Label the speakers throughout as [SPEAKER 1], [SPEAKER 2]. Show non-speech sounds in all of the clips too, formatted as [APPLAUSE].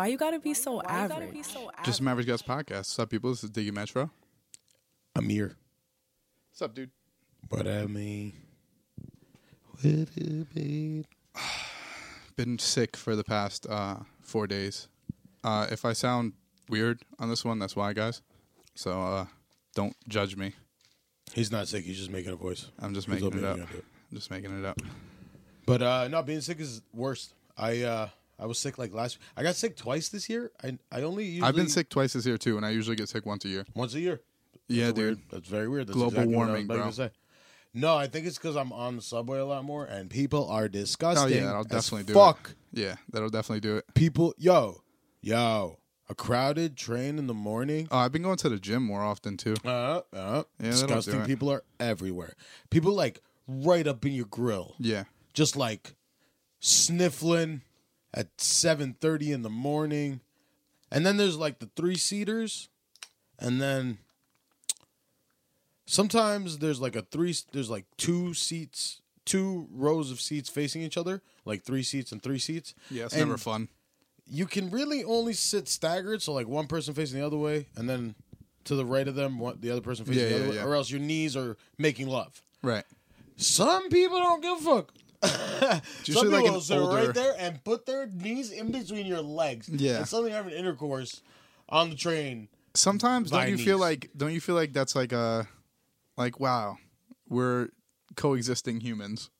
[SPEAKER 1] Why you gotta be so average?
[SPEAKER 2] Just some average guys podcast. What's up, people? This is Diggy Metro.
[SPEAKER 3] Amir.
[SPEAKER 2] What's up, dude?
[SPEAKER 3] But I mean, with you, babe. [SIGHS]
[SPEAKER 2] Been sick for the past uh, four days. Uh, if I sound weird on this one, that's why, guys. So uh, don't judge me.
[SPEAKER 3] He's not sick. He's just making a voice.
[SPEAKER 2] I'm just
[SPEAKER 3] He's
[SPEAKER 2] making it up.
[SPEAKER 3] it up.
[SPEAKER 2] I'm just making it up.
[SPEAKER 3] But uh no, being sick is worst. I uh I was sick like last. I got sick twice this year. I I only usually
[SPEAKER 2] I've been sick twice this year too, and I usually get sick once a year.
[SPEAKER 3] once a year.
[SPEAKER 2] Yeah,
[SPEAKER 3] That's
[SPEAKER 2] dude.
[SPEAKER 3] weird. That's very weird. That's
[SPEAKER 2] Global
[SPEAKER 3] exactly what I was
[SPEAKER 2] warming,
[SPEAKER 3] about
[SPEAKER 2] bro.
[SPEAKER 3] No, I think it's because I'm on the subway a lot more, and people are disgusting.
[SPEAKER 2] Oh yeah, that'll definitely do it. fuck. Yeah, that'll definitely do it.
[SPEAKER 3] People, yo, yo, a crowded train in the morning.
[SPEAKER 2] Oh, I've been going to the gym more often too.
[SPEAKER 3] Uh, uh,
[SPEAKER 2] that'll
[SPEAKER 3] disgusting people are everywhere. People like right up in your grill,
[SPEAKER 2] Yeah,
[SPEAKER 3] just like sniffling at seven thirty in the morning, and then there's like the three seaters, and then sometimes there's like a three. There's like two seats, two rows of seats facing each other, like three seats and three seats.
[SPEAKER 2] yeah, it's
[SPEAKER 3] And
[SPEAKER 2] never fun.
[SPEAKER 3] You can really only sit staggered, so like one person facing the other way, and then to the right of them, one, the other person facing
[SPEAKER 2] Yeah,
[SPEAKER 3] the
[SPEAKER 2] yeah,
[SPEAKER 3] other way,
[SPEAKER 2] yeah.
[SPEAKER 3] or else your knees are making love.
[SPEAKER 2] Right.
[SPEAKER 3] Some people don't give a fuck. Some people
[SPEAKER 2] like
[SPEAKER 3] will sit
[SPEAKER 2] older-
[SPEAKER 3] right there and put their knees in between your legs.
[SPEAKER 2] Yeah.
[SPEAKER 3] and suddenly having intercourse on the train.
[SPEAKER 2] Sometimes don't you feel like don't you feel like that's like a like wow, we're coexisting humans.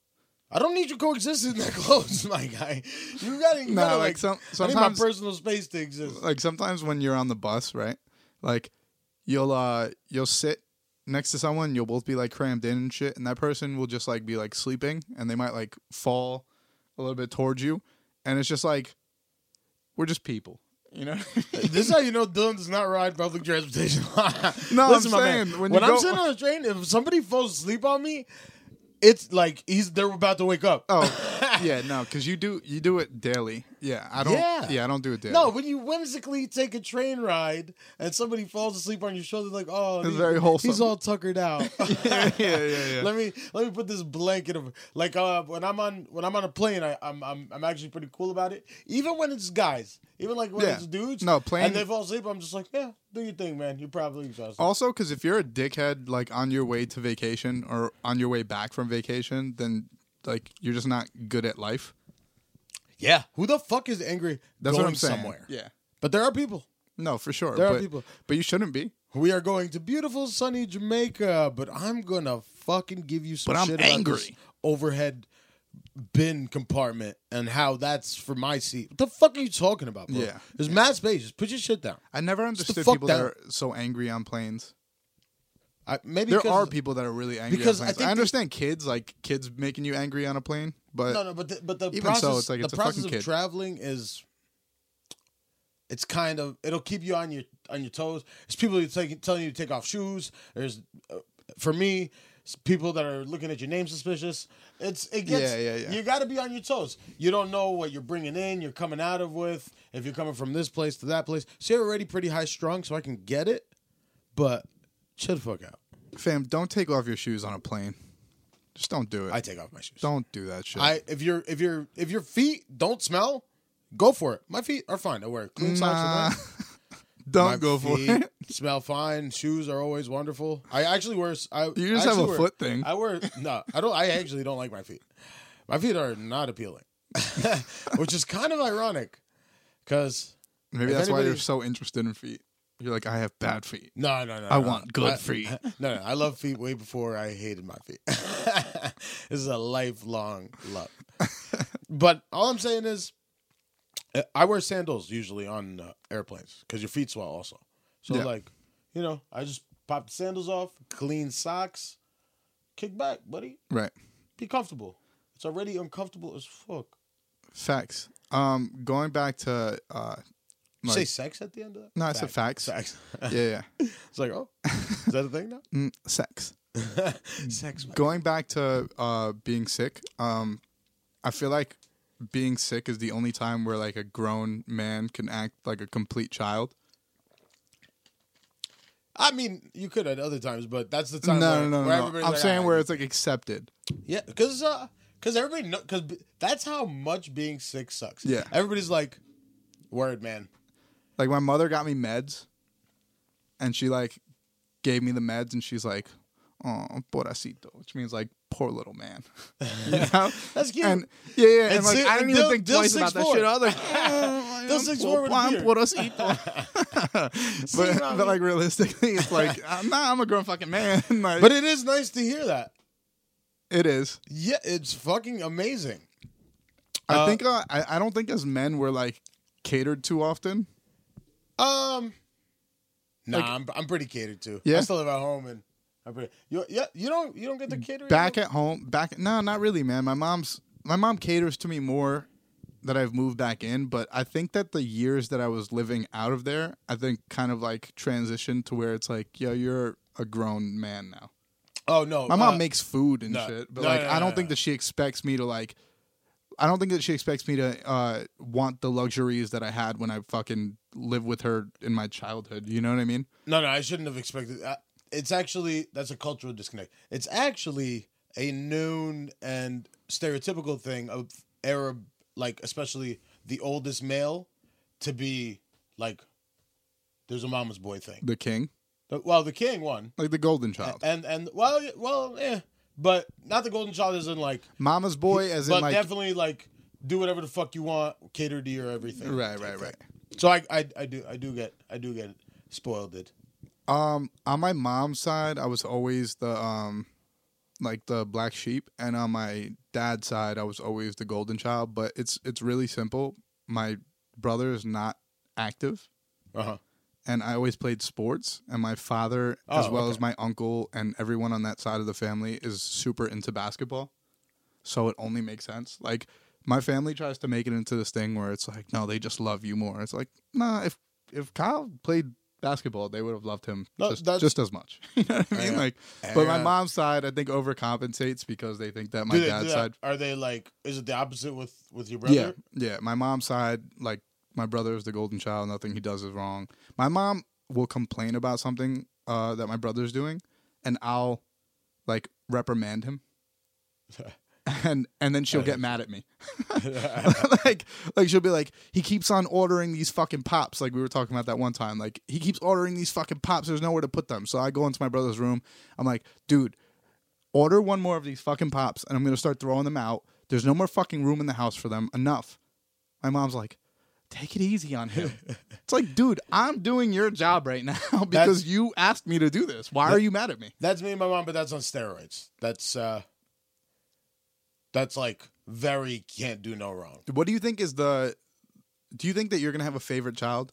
[SPEAKER 3] I don't need you coexisting that [LAUGHS] close, my guy. You gotta, you gotta
[SPEAKER 2] like
[SPEAKER 3] like,
[SPEAKER 2] some-
[SPEAKER 3] I need
[SPEAKER 2] sometimes-
[SPEAKER 3] my personal space to exist.
[SPEAKER 2] Like sometimes when you're on the bus, right? Like you'll uh you'll sit next to someone, you'll both be like crammed in and shit, and that person will just like be like sleeping and they might like fall a little bit towards you. And it's just like we're just people. You know? [LAUGHS]
[SPEAKER 3] this is how you know Dylan does not ride public transportation. [LAUGHS]
[SPEAKER 2] No, I'm saying,
[SPEAKER 3] man,
[SPEAKER 2] when
[SPEAKER 3] when, I'm
[SPEAKER 2] go-
[SPEAKER 3] sitting on a train, if somebody falls asleep on me, it's like he's they're about to wake up.
[SPEAKER 2] oh [LAUGHS] yeah, no, because you do you do it daily. Yeah. I don't
[SPEAKER 3] Yeah.
[SPEAKER 2] yeah, I don't do it daily.
[SPEAKER 3] No, when you whimsically take a train ride and somebody falls asleep on your shoulder, like, oh,
[SPEAKER 2] It's
[SPEAKER 3] he-
[SPEAKER 2] very wholesome.
[SPEAKER 3] He's all tuckered out.
[SPEAKER 2] yeah, [LAUGHS] yeah, yeah, yeah.
[SPEAKER 3] Let me let me put this blanket of like uh, when I'm on when I'm on a plane, I, I'm I'm I'm actually pretty cool about it. Even when it's guys, even like when
[SPEAKER 2] Yeah.
[SPEAKER 3] it's dudes,
[SPEAKER 2] No, plane-
[SPEAKER 3] and they fall asleep, I'm just like, yeah, do your thing, man. You're probably exhausted.
[SPEAKER 2] Also, because if you're a dickhead, like on your way to vacation or on your way back from vacation, then like you're just not good at life.
[SPEAKER 3] yeah, who the fuck is angry?
[SPEAKER 2] That's what I'm saying.
[SPEAKER 3] Somewhere,
[SPEAKER 2] Yeah.
[SPEAKER 3] but there are people.
[SPEAKER 2] No, for sure.
[SPEAKER 3] There are people.
[SPEAKER 2] but you shouldn't be.
[SPEAKER 3] We are going to beautiful sunny Jamaica, but I'm gonna fucking give you some
[SPEAKER 2] But I'm
[SPEAKER 3] shit about
[SPEAKER 2] angry.
[SPEAKER 3] this overhead bin compartment and how that's for my seat. What the fuck are you talking about, bro?
[SPEAKER 2] Yeah.
[SPEAKER 3] There's mad space. Just put your shit down.
[SPEAKER 2] I never understood people that are so angry on planes.
[SPEAKER 3] I, maybe
[SPEAKER 2] There are people that are really angry
[SPEAKER 3] because I.
[SPEAKER 2] I,
[SPEAKER 3] think the-
[SPEAKER 2] understand kids, like kids making you angry on a plane, but
[SPEAKER 3] No, no, but the, but the
[SPEAKER 2] Even
[SPEAKER 3] process,
[SPEAKER 2] so, it's like
[SPEAKER 3] the
[SPEAKER 2] it's a
[SPEAKER 3] process of
[SPEAKER 2] kid.
[SPEAKER 3] traveling is. It's kind of it'll keep you on your on your toes. There's people take, telling you to take off shoes. There's, uh, for me, people that are looking at your name suspicious. It's it gets
[SPEAKER 2] Yeah, yeah, yeah.
[SPEAKER 3] you got to be on your toes. You don't know what you're bringing in. You're coming out of with. If you're coming from this place to that place, so you're already pretty high strung. So I can get it, but chill the fuck out.
[SPEAKER 2] fam, don't take off your shoes on a plane. Just don't do it.
[SPEAKER 3] I take off my shoes.
[SPEAKER 2] don't do that shit.
[SPEAKER 3] I if your if your if your feet don't smell, go for it. My feet are fine. I wear clean socks.
[SPEAKER 2] Nah. [LAUGHS] don't
[SPEAKER 3] My
[SPEAKER 2] go for it. [LAUGHS]
[SPEAKER 3] Smell fine. Shoes are always wonderful. I actually wear. I
[SPEAKER 2] You just have a
[SPEAKER 3] wear-
[SPEAKER 2] foot thing.
[SPEAKER 3] I wear no. I don't. I actually don't like my feet. My feet are not appealing, [LAUGHS] which is kind of ironic, because
[SPEAKER 2] Maybe that's why you're so interested in feet. You're like, I have bad feet.
[SPEAKER 3] no, no, no.
[SPEAKER 2] I
[SPEAKER 3] no.
[SPEAKER 2] want good
[SPEAKER 3] I-
[SPEAKER 2] feet. [LAUGHS]
[SPEAKER 3] No, no. I love feet way before I hated my feet. [LAUGHS] this is a lifelong love. but all I'm saying is, uh, I wear sandals usually on uh, airplanes because your feet swell also. So
[SPEAKER 2] Yeah.
[SPEAKER 3] like, you know, I just pop the sandals off, clean socks, kick back, buddy.
[SPEAKER 2] Right.
[SPEAKER 3] Be comfortable. It's already uncomfortable as fuck.
[SPEAKER 2] Facts. Um, going back to uh, like,
[SPEAKER 3] say sex at the end of that?
[SPEAKER 2] No, I said facts.
[SPEAKER 3] Facts.
[SPEAKER 2] yeah, yeah, [LAUGHS]
[SPEAKER 3] it's like, oh, is that a thing now?
[SPEAKER 2] mm, sex. [LAUGHS]
[SPEAKER 3] sex. man.
[SPEAKER 2] Going back to uh being sick. Um, I feel like being sick is the only time where like a grown man can act like a complete child.
[SPEAKER 3] I mean, you could at other times, but that's the time.
[SPEAKER 2] no,
[SPEAKER 3] where,
[SPEAKER 2] no, no, no, no. I'm
[SPEAKER 3] like,
[SPEAKER 2] saying
[SPEAKER 3] "Ah,
[SPEAKER 2] where it's like accepted.
[SPEAKER 3] Yeah, because uh, because everybody because that's how much being sick sucks.
[SPEAKER 2] Yeah.
[SPEAKER 3] everybody's like, Word, man.
[SPEAKER 2] Like my mother got me meds, and she like gave me the meds, and she's like, "Oh, pobrecito," which means like poor little man. [LAUGHS] you [LAUGHS] know?
[SPEAKER 3] That's cute.
[SPEAKER 2] And yeah, yeah, and,
[SPEAKER 3] And
[SPEAKER 2] like
[SPEAKER 3] si-
[SPEAKER 2] I didn't even
[SPEAKER 3] Dil-
[SPEAKER 2] think
[SPEAKER 3] Dil
[SPEAKER 2] twice about that shit. I was like, oh,
[SPEAKER 3] Dil 6'4" with a
[SPEAKER 2] I'm
[SPEAKER 3] beard.
[SPEAKER 2] pobrecito. [LAUGHS]
[SPEAKER 3] See,
[SPEAKER 2] but, but like realistically, it's like, uh, nah, I'm a grown fucking man. like,
[SPEAKER 3] But it is nice to hear that.
[SPEAKER 2] it is.
[SPEAKER 3] Yeah, it's fucking amazing.
[SPEAKER 2] I
[SPEAKER 3] Uh,
[SPEAKER 2] think uh, I, I don't think as men we're like catered to often.
[SPEAKER 3] Um, nah,
[SPEAKER 2] Like-
[SPEAKER 3] I'm I'm pretty catered to.
[SPEAKER 2] Yeah?
[SPEAKER 3] I still live at home and I'm pretty. You, yeah, you don't you don't get the catering
[SPEAKER 2] Back at home, back no, not really, man. My mom's my mom caters to me more that I've moved back in, but I think that the years that I was living out of there, I think kind of like transitioned to where it's like, yo, you're a grown man now.
[SPEAKER 3] Oh no,
[SPEAKER 2] My mom
[SPEAKER 3] uh,
[SPEAKER 2] makes food and
[SPEAKER 3] no.
[SPEAKER 2] shit, but
[SPEAKER 3] No,
[SPEAKER 2] like
[SPEAKER 3] no,
[SPEAKER 2] I don't think that she expects me to like. I don't think that she expects me to uh, want the luxuries that I had when I fucking lived with her in my childhood. You know what I mean?
[SPEAKER 3] No, no, I shouldn't have expected. Uh, it's actually that's a cultural disconnect. It's actually a known and stereotypical thing of Arab, like especially the oldest male, to be like, there's a mama's boy thing.
[SPEAKER 2] The king,
[SPEAKER 3] Well, the king won,
[SPEAKER 2] like the golden child,
[SPEAKER 3] and and well, well, yeah, but not the golden child isn't like,
[SPEAKER 2] mama's boy, as in
[SPEAKER 3] but
[SPEAKER 2] like
[SPEAKER 3] definitely like do whatever the fuck you want, cater to your everything.
[SPEAKER 2] right, right, right.
[SPEAKER 3] So I, I I do I do get I do get spoiled. It.
[SPEAKER 2] Um, on my mom's side, I was always the um, like the black sheep, and on my dad's side, I was always the golden child. But it's it's really simple. My brother is not active,
[SPEAKER 3] Uh huh.
[SPEAKER 2] And I always played sports. And my father,
[SPEAKER 3] Oh,
[SPEAKER 2] as well
[SPEAKER 3] okay.
[SPEAKER 2] as my uncle and everyone on that side of the family, is super into basketball. So it only makes sense. Like my family tries to make it into this thing where it's like, no, they just love you more. It's like, nah, if if Kyle played basketball, they would have loved him
[SPEAKER 3] No,
[SPEAKER 2] just, just as much. [LAUGHS] you know what I mean?
[SPEAKER 3] Yeah.
[SPEAKER 2] Like, but my mom's side, I think, overcompensates because they think that my
[SPEAKER 3] they-
[SPEAKER 2] dad's
[SPEAKER 3] that-
[SPEAKER 2] side,
[SPEAKER 3] Are they like? Is it the opposite with with your brother?
[SPEAKER 2] yeah, yeah, my mom's side, like my brother is the golden child. Nothing he does is wrong. My mom will complain about something uh, that my brother's doing, and I'll like reprimand him. [LAUGHS] And and then she'll get mad at me. [LAUGHS] [LAUGHS] like like she'll be like, he keeps on ordering these fucking pops. Like we were talking about that one time. Like he keeps ordering these fucking pops. There's nowhere to put them. So I go into my brother's room. I'm like, dude, order one more of these fucking pops, and I'm gonna start throwing them out. There's no more fucking room in the house for them. Enough. My mom's like, take it easy on him. [LAUGHS] it's like, dude, I'm doing your job right now [LAUGHS] because
[SPEAKER 3] That's-
[SPEAKER 2] you asked me to do this. Why are you mad at me?
[SPEAKER 3] That's me and my mom, but that's on steroids. That's uh that's like very can't do no wrong.
[SPEAKER 2] What do you think is the? Do you think that you're gonna have a favorite child?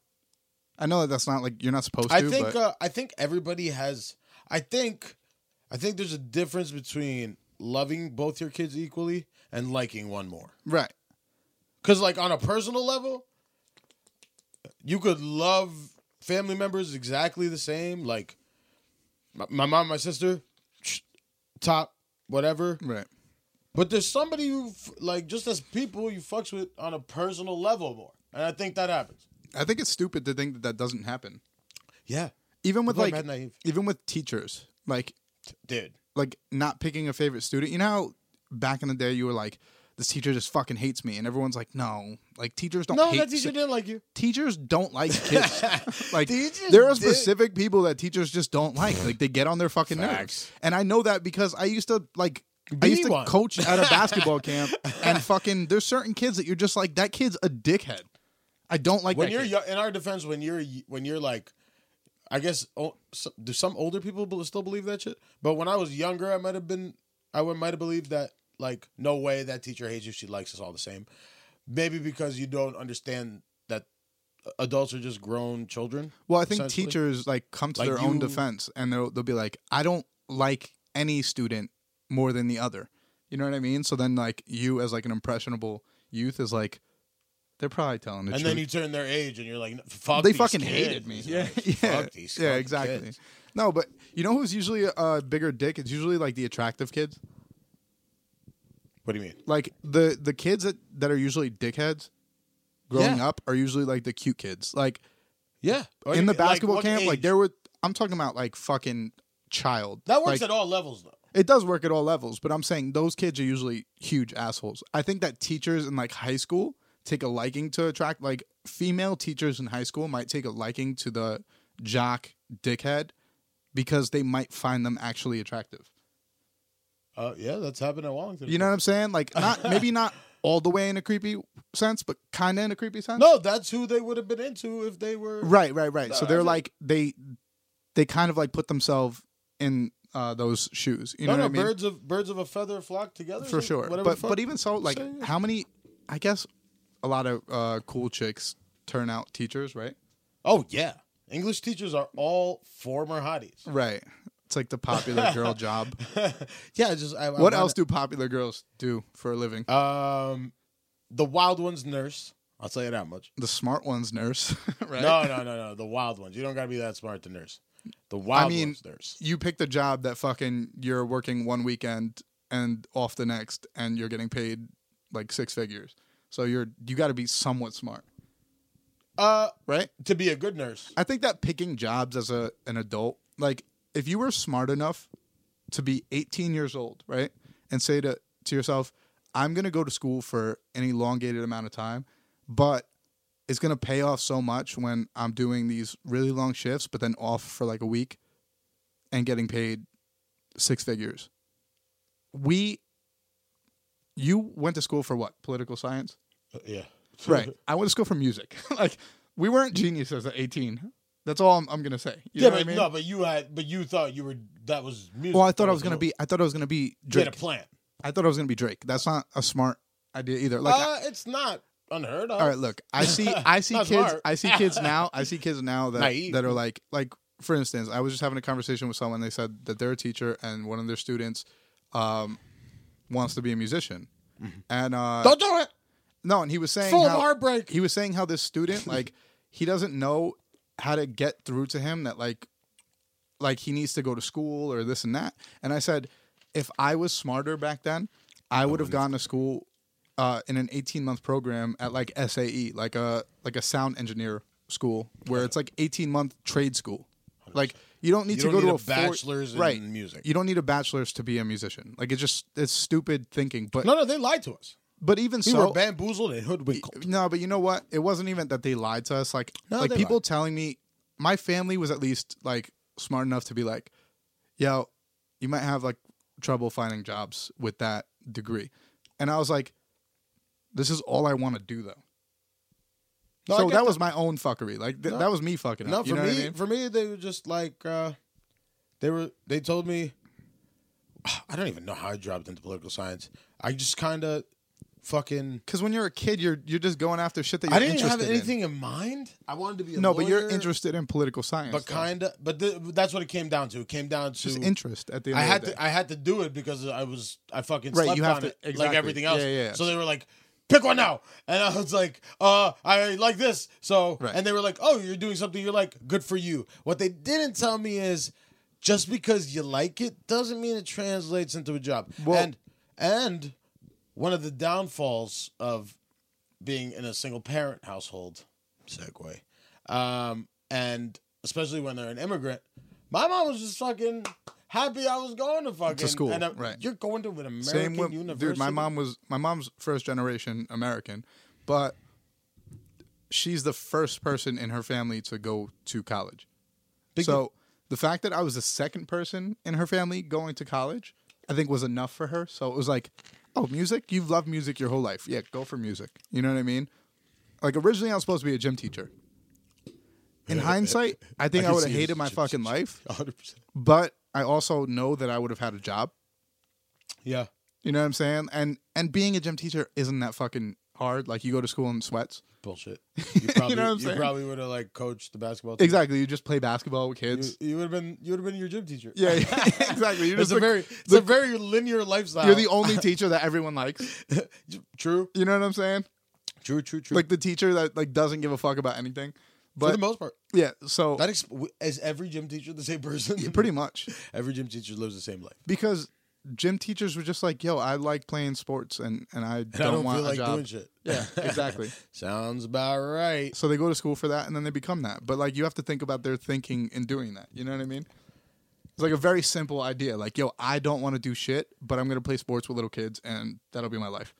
[SPEAKER 2] I know that that's not like you're not supposed to.
[SPEAKER 3] I think
[SPEAKER 2] but
[SPEAKER 3] uh, I think everybody has I think I think there's a difference between loving both your kids equally and liking one more.
[SPEAKER 2] right.
[SPEAKER 3] Cuz like on a personal level you could love family members exactly the same like my, my mom, my sister, top whatever.
[SPEAKER 2] Right.
[SPEAKER 3] But there's somebody you like, just as people, you fucks with on a personal level more, and I think that happens.
[SPEAKER 2] I think it's stupid to think that that doesn't happen.
[SPEAKER 3] Yeah,
[SPEAKER 2] Even with
[SPEAKER 3] People
[SPEAKER 2] like, even with teachers, like,
[SPEAKER 3] dude.
[SPEAKER 2] like not picking a favorite student. You know, how back in the day, you were like, this teacher just fucking hates me, and everyone's like, no, like teachers don't
[SPEAKER 3] No,
[SPEAKER 2] hate.
[SPEAKER 3] that teacher
[SPEAKER 2] si-
[SPEAKER 3] didn't like you.
[SPEAKER 2] teachers don't like kids. [LAUGHS] like
[SPEAKER 3] Teachers
[SPEAKER 2] there are
[SPEAKER 3] did-
[SPEAKER 2] specific people that teachers just don't like. Like they get on their fucking nerves. And I know that because I used to like I
[SPEAKER 3] Be
[SPEAKER 2] used to
[SPEAKER 3] one.
[SPEAKER 2] coach at a [LAUGHS] basketball camp and fucking there's certain kids that you're just like that kid's a dickhead. I don't like
[SPEAKER 3] When
[SPEAKER 2] that
[SPEAKER 3] you're
[SPEAKER 2] kid.
[SPEAKER 3] yo- in our defense, when you're when you're like, I guess oh, so, do some older people still believe that shit? But when I was younger, I might have been, I would might have believed that like, no way that teacher hates you. She likes us all the same. Maybe because you don't understand that adults are just grown children.
[SPEAKER 2] Well, I think teachers like come to
[SPEAKER 3] Like
[SPEAKER 2] their own defense and they'll they'll be like, I don't like any student more than the other. You know what I mean? So then like you as like an impressionable youth is like they're probably telling the
[SPEAKER 3] and
[SPEAKER 2] truth.
[SPEAKER 3] then you turn their age, and you're like, "Fuck,
[SPEAKER 2] they fucking
[SPEAKER 3] kids.
[SPEAKER 2] hated me. Yeah, [LAUGHS]
[SPEAKER 3] Like,
[SPEAKER 2] yeah,
[SPEAKER 3] Fuck these
[SPEAKER 2] yeah, exactly.
[SPEAKER 3] kids.
[SPEAKER 2] No, but you know who's usually a bigger dick? It's usually like the attractive kids.
[SPEAKER 3] What do you mean?
[SPEAKER 2] Like the the kids that that are usually dickheads growing
[SPEAKER 3] Yeah.
[SPEAKER 2] up are usually like the cute kids. Like
[SPEAKER 3] Yeah,
[SPEAKER 2] in the basketball camp, like there were. I'm talking about like fucking child.
[SPEAKER 3] that works at all levels though.
[SPEAKER 2] It does work at all levels, but I'm saying those kids are usually huge assholes. I think that teachers in like high school take a liking to attract like female teachers in high school might take a liking to the jock dickhead because they might find them actually attractive.
[SPEAKER 3] Uh, yeah, that's happened at Wallington.
[SPEAKER 2] You know what I'm saying? Like not [LAUGHS] maybe not all the way in a creepy sense, but kind of in a creepy sense.
[SPEAKER 3] No, that's who they would have been into if they were.
[SPEAKER 2] Right, right, right. So they're like they they kind of like put themselves in uh, those shoes. You know
[SPEAKER 3] no,
[SPEAKER 2] what I mean?
[SPEAKER 3] birds of birds of a feather flock together.
[SPEAKER 2] For sure. But but even so, like
[SPEAKER 3] say.
[SPEAKER 2] how many? I guess a lot of uh, cool chicks turn out teachers, right?
[SPEAKER 3] oh yeah, English teachers are all former hotties.
[SPEAKER 2] Right. It's like the popular girl job. [LAUGHS]
[SPEAKER 3] yeah, just I, I
[SPEAKER 2] What
[SPEAKER 3] wanna-
[SPEAKER 2] else do popular girls do for a living?
[SPEAKER 3] Um, the wild ones nurse. I'll tell you that much.
[SPEAKER 2] the smart ones nurse, [LAUGHS] right?
[SPEAKER 3] No, no, no, no. The wild ones. You don't gotta be that smart to nurse. The wild
[SPEAKER 2] mean-
[SPEAKER 3] ones nurse.
[SPEAKER 2] You pick a job that fucking you're working one weekend and off the next, and you're getting paid like six figures. So you're you got to be somewhat smart,
[SPEAKER 3] Uh,
[SPEAKER 2] right?
[SPEAKER 3] to be a good nurse.
[SPEAKER 2] I think that picking jobs as a an adult, like if you were smart enough to be 18 years old, right, and say to to yourself, "I'm going to go to school for an elongated amount of time, but it's going to pay off so much when I'm doing these really long shifts, but then off for like a week, and getting paid six figures." We, you went to school for what? Political science.
[SPEAKER 3] Uh, yeah.
[SPEAKER 2] Right. I went to school for music. [LAUGHS] like we weren't geniuses at 18. That's all I'm, I'm gonna say. You
[SPEAKER 3] yeah,
[SPEAKER 2] know
[SPEAKER 3] but
[SPEAKER 2] what I mean?
[SPEAKER 3] no, but you had, but you thought you were that was music.
[SPEAKER 2] well, I thought I was gonna be. I thought I was gonna be
[SPEAKER 3] You had a
[SPEAKER 2] Drake.
[SPEAKER 3] plan.
[SPEAKER 2] I thought I was gonna be Drake. That's not a smart idea either. Like,
[SPEAKER 3] uh, it's not unheard of.
[SPEAKER 2] all right, look, I see, [LAUGHS] I see kids,
[SPEAKER 3] smart.
[SPEAKER 2] I see kids now. I see kids now [LAUGHS] that
[SPEAKER 3] Naive.
[SPEAKER 2] that are like, like for instance, I was just having a conversation with someone. They said that they're a teacher and one of their students um, wants to be a musician, and uh,
[SPEAKER 3] Don't do it.
[SPEAKER 2] no, and he was saying
[SPEAKER 3] Full
[SPEAKER 2] how,
[SPEAKER 3] heartbreak.
[SPEAKER 2] he was saying how this student like he doesn't know how to get through to him that like like he needs to go to school or this and that. And i said if i was smarter back then i would have gone to school uh, in an 18 month program at like sae like a like a sound engineer school where it's like 18 month trade school. Like you don't need
[SPEAKER 3] You
[SPEAKER 2] to
[SPEAKER 3] don't
[SPEAKER 2] go
[SPEAKER 3] need
[SPEAKER 2] to
[SPEAKER 3] a
[SPEAKER 2] a, four-
[SPEAKER 3] bachelor's in
[SPEAKER 2] right.
[SPEAKER 3] music.
[SPEAKER 2] you don't need a bachelor's to be a musician. Like it's just it's stupid thinking but
[SPEAKER 3] No, no, they lied to us.
[SPEAKER 2] But even
[SPEAKER 3] We
[SPEAKER 2] so
[SPEAKER 3] were bamboozled and hoodwinked.
[SPEAKER 2] no, but you know what? It wasn't even that they lied to us. Like,
[SPEAKER 3] No,
[SPEAKER 2] like people
[SPEAKER 3] lied.
[SPEAKER 2] telling me, my family was at least like smart enough to be like, "Yo, you might have like trouble finding jobs with that degree," and I was like, "This is all I want to do, though."
[SPEAKER 3] No,
[SPEAKER 2] so
[SPEAKER 3] get
[SPEAKER 2] that was my own fuckery. Like th-
[SPEAKER 3] No.
[SPEAKER 2] that was me fucking
[SPEAKER 3] No,
[SPEAKER 2] up.
[SPEAKER 3] for
[SPEAKER 2] You know
[SPEAKER 3] me,
[SPEAKER 2] I mean?
[SPEAKER 3] for me, they were just like uh, they were. They told me, [SIGHS] I don't even know how I dropped into political science. I just kind of fucking.
[SPEAKER 2] Because when you're a kid, you're you're just going after shit that you're
[SPEAKER 3] I didn't have
[SPEAKER 2] interested in.
[SPEAKER 3] anything in. mind. I wanted to be a
[SPEAKER 2] No, but you're
[SPEAKER 3] lawyer,
[SPEAKER 2] interested in political science.
[SPEAKER 3] but
[SPEAKER 2] though.
[SPEAKER 3] kind of. But th- that's what it came down to. It came down to
[SPEAKER 2] just interest at the end
[SPEAKER 3] I
[SPEAKER 2] of
[SPEAKER 3] had
[SPEAKER 2] the day.
[SPEAKER 3] to I had to do it because I was I fucking
[SPEAKER 2] Right,
[SPEAKER 3] slept
[SPEAKER 2] you have
[SPEAKER 3] on
[SPEAKER 2] to-
[SPEAKER 3] it like
[SPEAKER 2] exactly.
[SPEAKER 3] everything else.
[SPEAKER 2] Yeah, yeah.
[SPEAKER 3] So they were like, pick one now, and I was like, uh, I like this. So
[SPEAKER 2] Right.
[SPEAKER 3] and they were like, oh, you're doing something. You're like, good for you. What they didn't tell me is, just because you like it doesn't mean it translates into a job.
[SPEAKER 2] Well-
[SPEAKER 3] and and one of the downfalls of being in a single parent household, segue, um, and especially when they're an immigrant, my mom was just fucking happy I was going to fucking
[SPEAKER 2] school,
[SPEAKER 3] And, uh,
[SPEAKER 2] right.
[SPEAKER 3] You're going to an American
[SPEAKER 2] Same with
[SPEAKER 3] university,
[SPEAKER 2] dude. My mom was my mom's first generation American, but she's the first person in her family to go to college.
[SPEAKER 3] Big
[SPEAKER 2] so the fact that I was the second person in her family going to college, I think was enough for her. So it was like, oh, music. You've loved music your whole life. Yeah, go for music. You know what I mean? Like originally, I was supposed to be a gym teacher. In hindsight, I think [LAUGHS]
[SPEAKER 3] I
[SPEAKER 2] I, would have hated my fucking life, [LAUGHS]
[SPEAKER 3] 100%.
[SPEAKER 2] but I also know that I would have had a job.
[SPEAKER 3] Yeah.
[SPEAKER 2] You know what I'm saying? And and being a gym teacher isn't that fucking hard. Like you go to school in sweats.
[SPEAKER 3] Bullshit. [LAUGHS] You probably,
[SPEAKER 2] know what I'm
[SPEAKER 3] you
[SPEAKER 2] saying?
[SPEAKER 3] probably would have like coached the basketball team.
[SPEAKER 2] Exactly. You just play basketball with kids.
[SPEAKER 3] you would have been you would have been your gym teacher.
[SPEAKER 2] Yeah, yeah, [LAUGHS] [LAUGHS] exactly. You're
[SPEAKER 3] It's
[SPEAKER 2] just
[SPEAKER 3] a
[SPEAKER 2] the-
[SPEAKER 3] very it's
[SPEAKER 2] the-
[SPEAKER 3] a very linear lifestyle.
[SPEAKER 2] you're the only teacher that everyone likes.
[SPEAKER 3] true,
[SPEAKER 2] You know what I'm saying?
[SPEAKER 3] true, true, true.
[SPEAKER 2] Like the teacher that like doesn't give a fuck about anything.
[SPEAKER 3] for the most part,
[SPEAKER 2] yeah, so
[SPEAKER 3] that ex- is every gym teacher the same person.
[SPEAKER 2] pretty much
[SPEAKER 3] every gym teacher lives the same life.
[SPEAKER 2] because gym teachers were just like, "Yo, I like playing sports and and I [LAUGHS]
[SPEAKER 3] And
[SPEAKER 2] don't,
[SPEAKER 3] I don't
[SPEAKER 2] want
[SPEAKER 3] feel
[SPEAKER 2] a
[SPEAKER 3] like
[SPEAKER 2] job."
[SPEAKER 3] doing shit.
[SPEAKER 2] Yeah, exactly. [LAUGHS]
[SPEAKER 3] Sounds about right.
[SPEAKER 2] so they go to school for that and then they become that. But like you have to think about their thinking in doing that. You know what I mean? It's like a very simple idea. Like, yo, I don't want to do shit, but I'm gonna play sports with little kids and that'll be my life.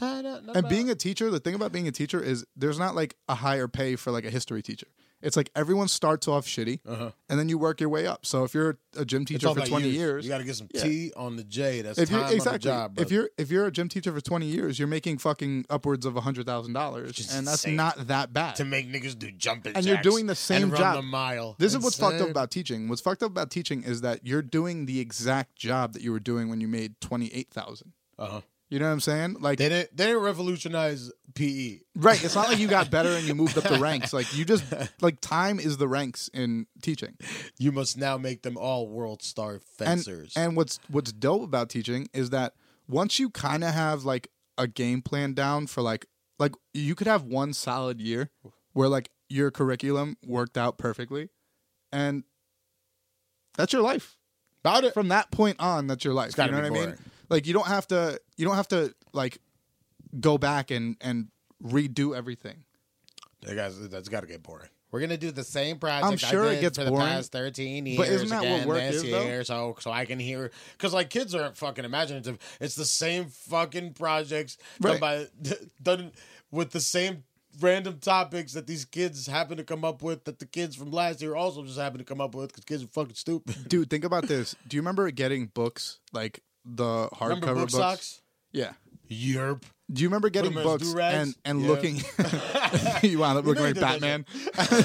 [SPEAKER 3] Not- not-
[SPEAKER 2] And being a teacher, the thing about being a teacher is there's not like a higher pay for like a history teacher. It's like everyone starts off shitty,
[SPEAKER 3] Uh-huh.
[SPEAKER 2] and then you work your way up. So if you're a gym teacher for 20
[SPEAKER 3] youth.
[SPEAKER 2] years,
[SPEAKER 3] you got to get some
[SPEAKER 2] Yeah.
[SPEAKER 3] T on the J. That's
[SPEAKER 2] if
[SPEAKER 3] time
[SPEAKER 2] you're
[SPEAKER 3] on the
[SPEAKER 2] exactly
[SPEAKER 3] job.
[SPEAKER 2] if you're if you're a gym teacher for 20 years, you're making fucking upwards of a hundred thousand dollars, and that's
[SPEAKER 3] insane.
[SPEAKER 2] not that bad.
[SPEAKER 3] to make niggas do jumping
[SPEAKER 2] And you're doing the same
[SPEAKER 3] and run
[SPEAKER 2] job.
[SPEAKER 3] the mile.
[SPEAKER 2] This is what's fucked up about teaching. What's fucked up about teaching is that you're doing the exact job that you were doing when you made 28,000.
[SPEAKER 3] Uh-huh.
[SPEAKER 2] You know what I'm saying? Like
[SPEAKER 3] They didn't. They didn't revolutionize. PE.
[SPEAKER 2] Right. It's not like you got [LAUGHS] better and you moved up the ranks. Like you just like time is the ranks in teaching.
[SPEAKER 3] You must now make them all world star fencers.
[SPEAKER 2] and what's what's dope about teaching is that once you kind of have like a game plan down for like like you could have one solid year where like your curriculum worked out perfectly and that's your life.
[SPEAKER 3] about it.
[SPEAKER 2] From that point on, that's your life. You know what I mean? Like you don't have to you don't have to like go back and and redo everything.
[SPEAKER 3] That guys, that's got to get boring. We're gonna do the same project.
[SPEAKER 2] I'm sure
[SPEAKER 3] I
[SPEAKER 2] it gets
[SPEAKER 3] for the
[SPEAKER 2] boring,
[SPEAKER 3] past thirteen years.
[SPEAKER 2] but isn't that what work
[SPEAKER 3] this
[SPEAKER 2] is, though?
[SPEAKER 3] year, So, so I can hear because like kids aren't fucking imaginative. It's the same fucking projects done by [LAUGHS] done with the same random topics that these kids happen to come up with that the kids from last year also just happen to come up with because kids are fucking stupid.
[SPEAKER 2] Dude, think [LAUGHS] about this. Do you remember getting books like the
[SPEAKER 3] Remember
[SPEAKER 2] hardcover
[SPEAKER 3] book
[SPEAKER 2] books?
[SPEAKER 3] socks?
[SPEAKER 2] Yeah.
[SPEAKER 3] Yerp.
[SPEAKER 2] Do you remember getting
[SPEAKER 3] 'em as
[SPEAKER 2] books
[SPEAKER 3] do-rags?
[SPEAKER 2] and and
[SPEAKER 3] Yeah.
[SPEAKER 2] looking? [LAUGHS] [LAUGHS] you wound up looking
[SPEAKER 3] know
[SPEAKER 2] like
[SPEAKER 3] you did that
[SPEAKER 2] Batman.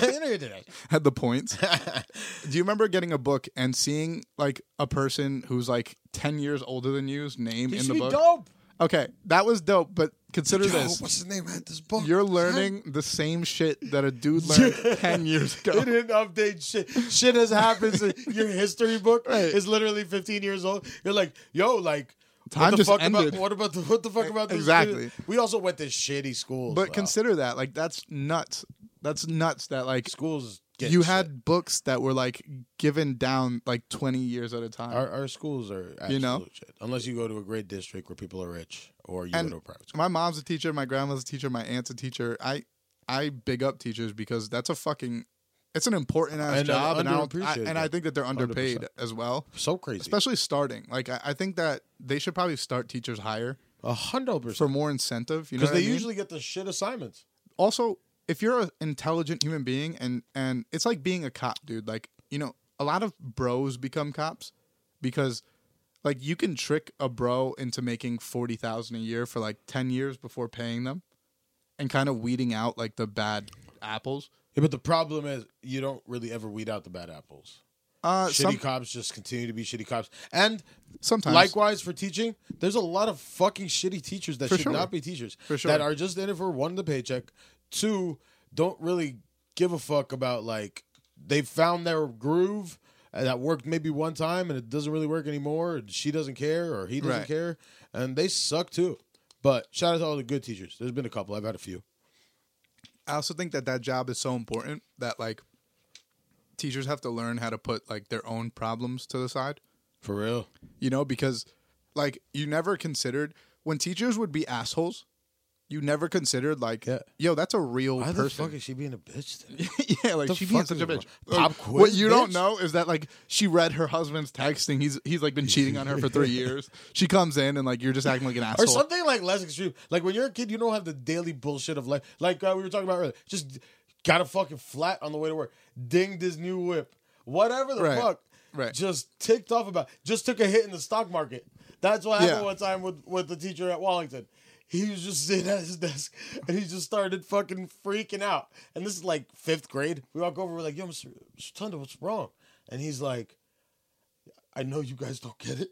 [SPEAKER 2] [LAUGHS]
[SPEAKER 3] you know you did that.
[SPEAKER 2] Had the points. Do you remember getting a book and seeing like a person who's like ten years older than you's name
[SPEAKER 3] He
[SPEAKER 2] in
[SPEAKER 3] should
[SPEAKER 2] the
[SPEAKER 3] be
[SPEAKER 2] book?
[SPEAKER 3] dope.
[SPEAKER 2] Okay, that was dope. But consider
[SPEAKER 3] Yo,
[SPEAKER 2] this:
[SPEAKER 3] what's his name? Had this book.
[SPEAKER 2] you're learning the same shit that a dude [LAUGHS] learned ten years [LAUGHS]
[SPEAKER 3] They
[SPEAKER 2] ago.
[SPEAKER 3] didn't update shit. Shit has happened. Your history book [LAUGHS]
[SPEAKER 2] Right.
[SPEAKER 3] is literally 15 years old. You're like, yo, like,
[SPEAKER 2] Time
[SPEAKER 3] what the
[SPEAKER 2] just
[SPEAKER 3] fuck
[SPEAKER 2] ended.
[SPEAKER 3] about what about the what the fuck about this?
[SPEAKER 2] Exactly.
[SPEAKER 3] We also went to shitty schools.
[SPEAKER 2] But consider that, like, that's nuts. That's nuts. That like
[SPEAKER 3] schools.
[SPEAKER 2] You
[SPEAKER 3] shit.
[SPEAKER 2] had books that were like given down like 20 years at a time.
[SPEAKER 3] our, our schools are absolute
[SPEAKER 2] You know?
[SPEAKER 3] shit. Unless you go to a great district where people are rich, or you
[SPEAKER 2] And
[SPEAKER 3] go to a private school.
[SPEAKER 2] my mom's a teacher, my grandma's a teacher, my aunt's a teacher. I I big up teachers because that's a fucking it's an important ass
[SPEAKER 3] And, uh,
[SPEAKER 2] job, and I, don't, I, and I think that they're underpaid
[SPEAKER 3] 100%.
[SPEAKER 2] as well,
[SPEAKER 3] So crazy.
[SPEAKER 2] especially starting. Like I, I think that they should probably start teachers higher
[SPEAKER 3] A hundred percent.
[SPEAKER 2] for more incentive. You know,
[SPEAKER 3] Because they
[SPEAKER 2] I mean?
[SPEAKER 3] usually get the shit assignments.
[SPEAKER 2] also if you're an intelligent human being and and it's like being a cop dude like you know a lot of bros become cops because like you can trick a bro into making 40,000 a year for like 10 years before paying them and kind of weeding out like the bad apples
[SPEAKER 3] Yeah, but the problem is you don't really ever weed out the bad apples.
[SPEAKER 2] uh
[SPEAKER 3] Shitty
[SPEAKER 2] some,
[SPEAKER 3] cops just continue to be shitty cops. And
[SPEAKER 2] sometimes
[SPEAKER 3] Likewise for teaching, there's a lot of fucking shitty teachers that should
[SPEAKER 2] sure.
[SPEAKER 3] not be teachers.
[SPEAKER 2] For sure.
[SPEAKER 3] That are just in it for one, the paycheck. Two, don't really give a fuck about like they found their groove and that worked maybe one time and it doesn't really work anymore. And she doesn't care or he doesn't
[SPEAKER 2] Right.
[SPEAKER 3] care, and they suck too. But shout out to all the good teachers. There's been a couple. I've had a few.
[SPEAKER 2] I also think that that job is so important that like teachers have to learn how to put like their own problems to the side
[SPEAKER 3] For real.
[SPEAKER 2] you know because like you never considered when teachers would be assholes you never considered like
[SPEAKER 3] Yeah.
[SPEAKER 2] yo that's a real
[SPEAKER 3] Why the
[SPEAKER 2] person
[SPEAKER 3] fuck is she being a bitch? Then? [LAUGHS]
[SPEAKER 2] yeah like
[SPEAKER 3] The
[SPEAKER 2] she being
[SPEAKER 3] fuck
[SPEAKER 2] such
[SPEAKER 3] is
[SPEAKER 2] a bitch
[SPEAKER 3] wrong?
[SPEAKER 2] Like,
[SPEAKER 3] Pop
[SPEAKER 2] what
[SPEAKER 3] quiz,
[SPEAKER 2] you don't
[SPEAKER 3] bitch?
[SPEAKER 2] know is that like she read her husband's texting he's he's like been cheating on her for three [LAUGHS] years she comes in and like you're just acting like an asshole.
[SPEAKER 3] Or something like less extreme. Like when you're a kid, you don't have the daily bullshit of life. Like uh, we were talking about earlier. Just got a fucking flat on the way to work. Dinged his new whip. Whatever the
[SPEAKER 2] Right.
[SPEAKER 3] fuck.
[SPEAKER 2] Right.
[SPEAKER 3] Just ticked off about. Just took a hit in the stock market. That's what happened
[SPEAKER 2] Yeah.
[SPEAKER 3] one time with, with the teacher at Wallington. He was just sitting at his desk and he just started fucking freaking out. And this is like fifth grade. We walk over, we're like, yo, Mr. Mr. Tunda, what's wrong? And he's like, I know you guys don't get it,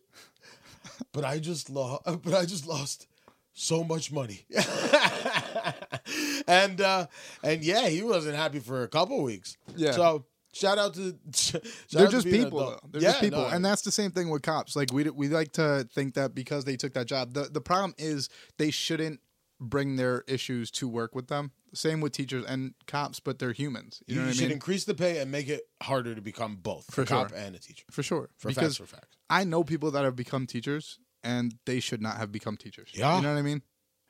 [SPEAKER 3] but I just lost. But I just lost so much money. [LAUGHS] and uh, and yeah, he wasn't happy for a couple weeks.
[SPEAKER 2] Yeah.
[SPEAKER 3] So shout out to [LAUGHS] shout
[SPEAKER 2] they're
[SPEAKER 3] out
[SPEAKER 2] just
[SPEAKER 3] an
[SPEAKER 2] people. Though. They're
[SPEAKER 3] Yeah,
[SPEAKER 2] just people,
[SPEAKER 3] no,
[SPEAKER 2] and that's the same thing with cops. Like we we like to think that because they took that job, the the problem is they shouldn't bring their issues to work with them. Same with teachers and cops, but they're humans. You
[SPEAKER 3] you,
[SPEAKER 2] know what I
[SPEAKER 3] should
[SPEAKER 2] mean?
[SPEAKER 3] increase the pay and make it harder to become both
[SPEAKER 2] For
[SPEAKER 3] a cop
[SPEAKER 2] sure.
[SPEAKER 3] and a teacher.
[SPEAKER 2] for sure.
[SPEAKER 3] For
[SPEAKER 2] because
[SPEAKER 3] facts, for facts.
[SPEAKER 2] I know people that have become teachers, and they should not have become teachers.
[SPEAKER 3] Yeah.
[SPEAKER 2] you know what I mean.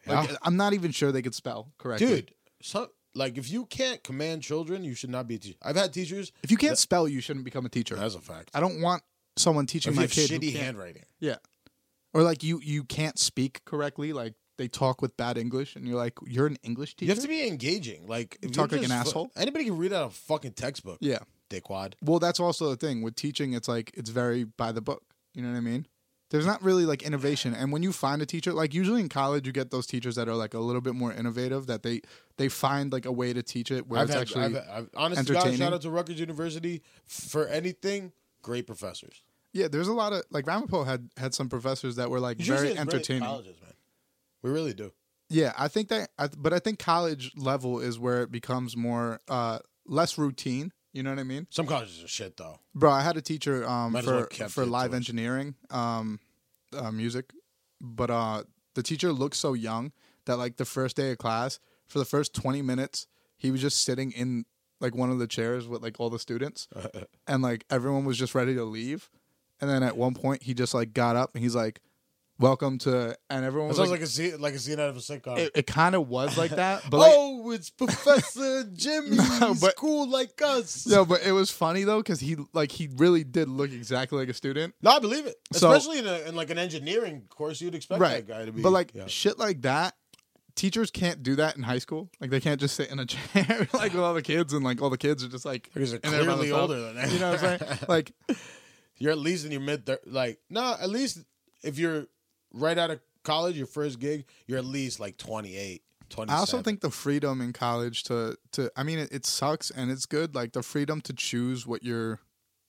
[SPEAKER 2] Like,
[SPEAKER 3] Yeah.
[SPEAKER 2] I'm not even sure they could spell correctly.
[SPEAKER 3] Dude, so, like if you can't command children, you should not be a teacher. I've had teachers.
[SPEAKER 2] if you can't spell, you shouldn't become a teacher.
[SPEAKER 3] That's a fact.
[SPEAKER 2] I don't want someone teaching
[SPEAKER 3] you
[SPEAKER 2] my kid
[SPEAKER 3] shitty handwriting.
[SPEAKER 2] Yeah. Or like you you can't speak correctly, like they talk with bad English, and you're like, you're an English teacher.
[SPEAKER 3] You have to be engaging. Like if
[SPEAKER 2] talk like an
[SPEAKER 3] just
[SPEAKER 2] asshole?
[SPEAKER 3] Anybody can read out a fucking textbook.
[SPEAKER 2] yeah.
[SPEAKER 3] Dickwad.
[SPEAKER 2] Well, that's also the thing with teaching. It's like it's very by the book. You know what I mean? There's not really like innovation. And when you find a teacher, like usually in college, you get those teachers that are like a little bit more innovative. That they they find like a way to teach it where
[SPEAKER 3] I've
[SPEAKER 2] it's
[SPEAKER 3] had,
[SPEAKER 2] actually
[SPEAKER 3] I've, I've, honest to God, shout out to Rutgers University for anything. Great professors.
[SPEAKER 2] yeah. There's a lot of like Ramapo had had some professors that were like very
[SPEAKER 3] Usually great
[SPEAKER 2] entertaining.
[SPEAKER 3] Colleges, man. We really do.
[SPEAKER 2] Yeah, I think that, I, but I think college level is where it becomes more uh less routine. You know what I mean,
[SPEAKER 3] Some colleges are shit though.
[SPEAKER 2] bro? I had a teacher um
[SPEAKER 3] Might as
[SPEAKER 2] for
[SPEAKER 3] well kept
[SPEAKER 2] for
[SPEAKER 3] it
[SPEAKER 2] live
[SPEAKER 3] to
[SPEAKER 2] engineering um uh, music, but uh the teacher looked so young that like the first day of class for the first twenty minutes he was just sitting in like one of the chairs with like all the students, [LAUGHS] and like everyone was just ready to leave, and then at one point he just like got up and he's like, "Welcome to," and everyone was
[SPEAKER 3] sounds
[SPEAKER 2] like.
[SPEAKER 3] like a scene, like a scene out of a sitcom.
[SPEAKER 2] it, it kind of was like [LAUGHS] that, but like,
[SPEAKER 3] oh, it's Professor Jimmy. [LAUGHS]
[SPEAKER 2] No, but-
[SPEAKER 3] cool like us.
[SPEAKER 2] No, but it was funny though because he like he really did look exactly like a student,
[SPEAKER 3] No, I believe it.
[SPEAKER 2] So-
[SPEAKER 3] Especially in, a, in like an engineering course, you'd expect
[SPEAKER 2] right?
[SPEAKER 3] that guy to be.
[SPEAKER 2] but like
[SPEAKER 3] yeah.
[SPEAKER 2] shit like that, teachers can't do that in high school. Like they can't just sit in a [LAUGHS] chair like with all the kids and like all the kids are just like
[SPEAKER 3] because they're
[SPEAKER 2] in there by
[SPEAKER 3] clearly older than that.
[SPEAKER 2] You know what I'm saying? like
[SPEAKER 3] you're at least in your mid like no, at least if you're right out of college, your first gig, you're at least like 28, 27.
[SPEAKER 2] I also think the freedom in college to to I mean it, it sucks and it's good like the freedom to choose what you're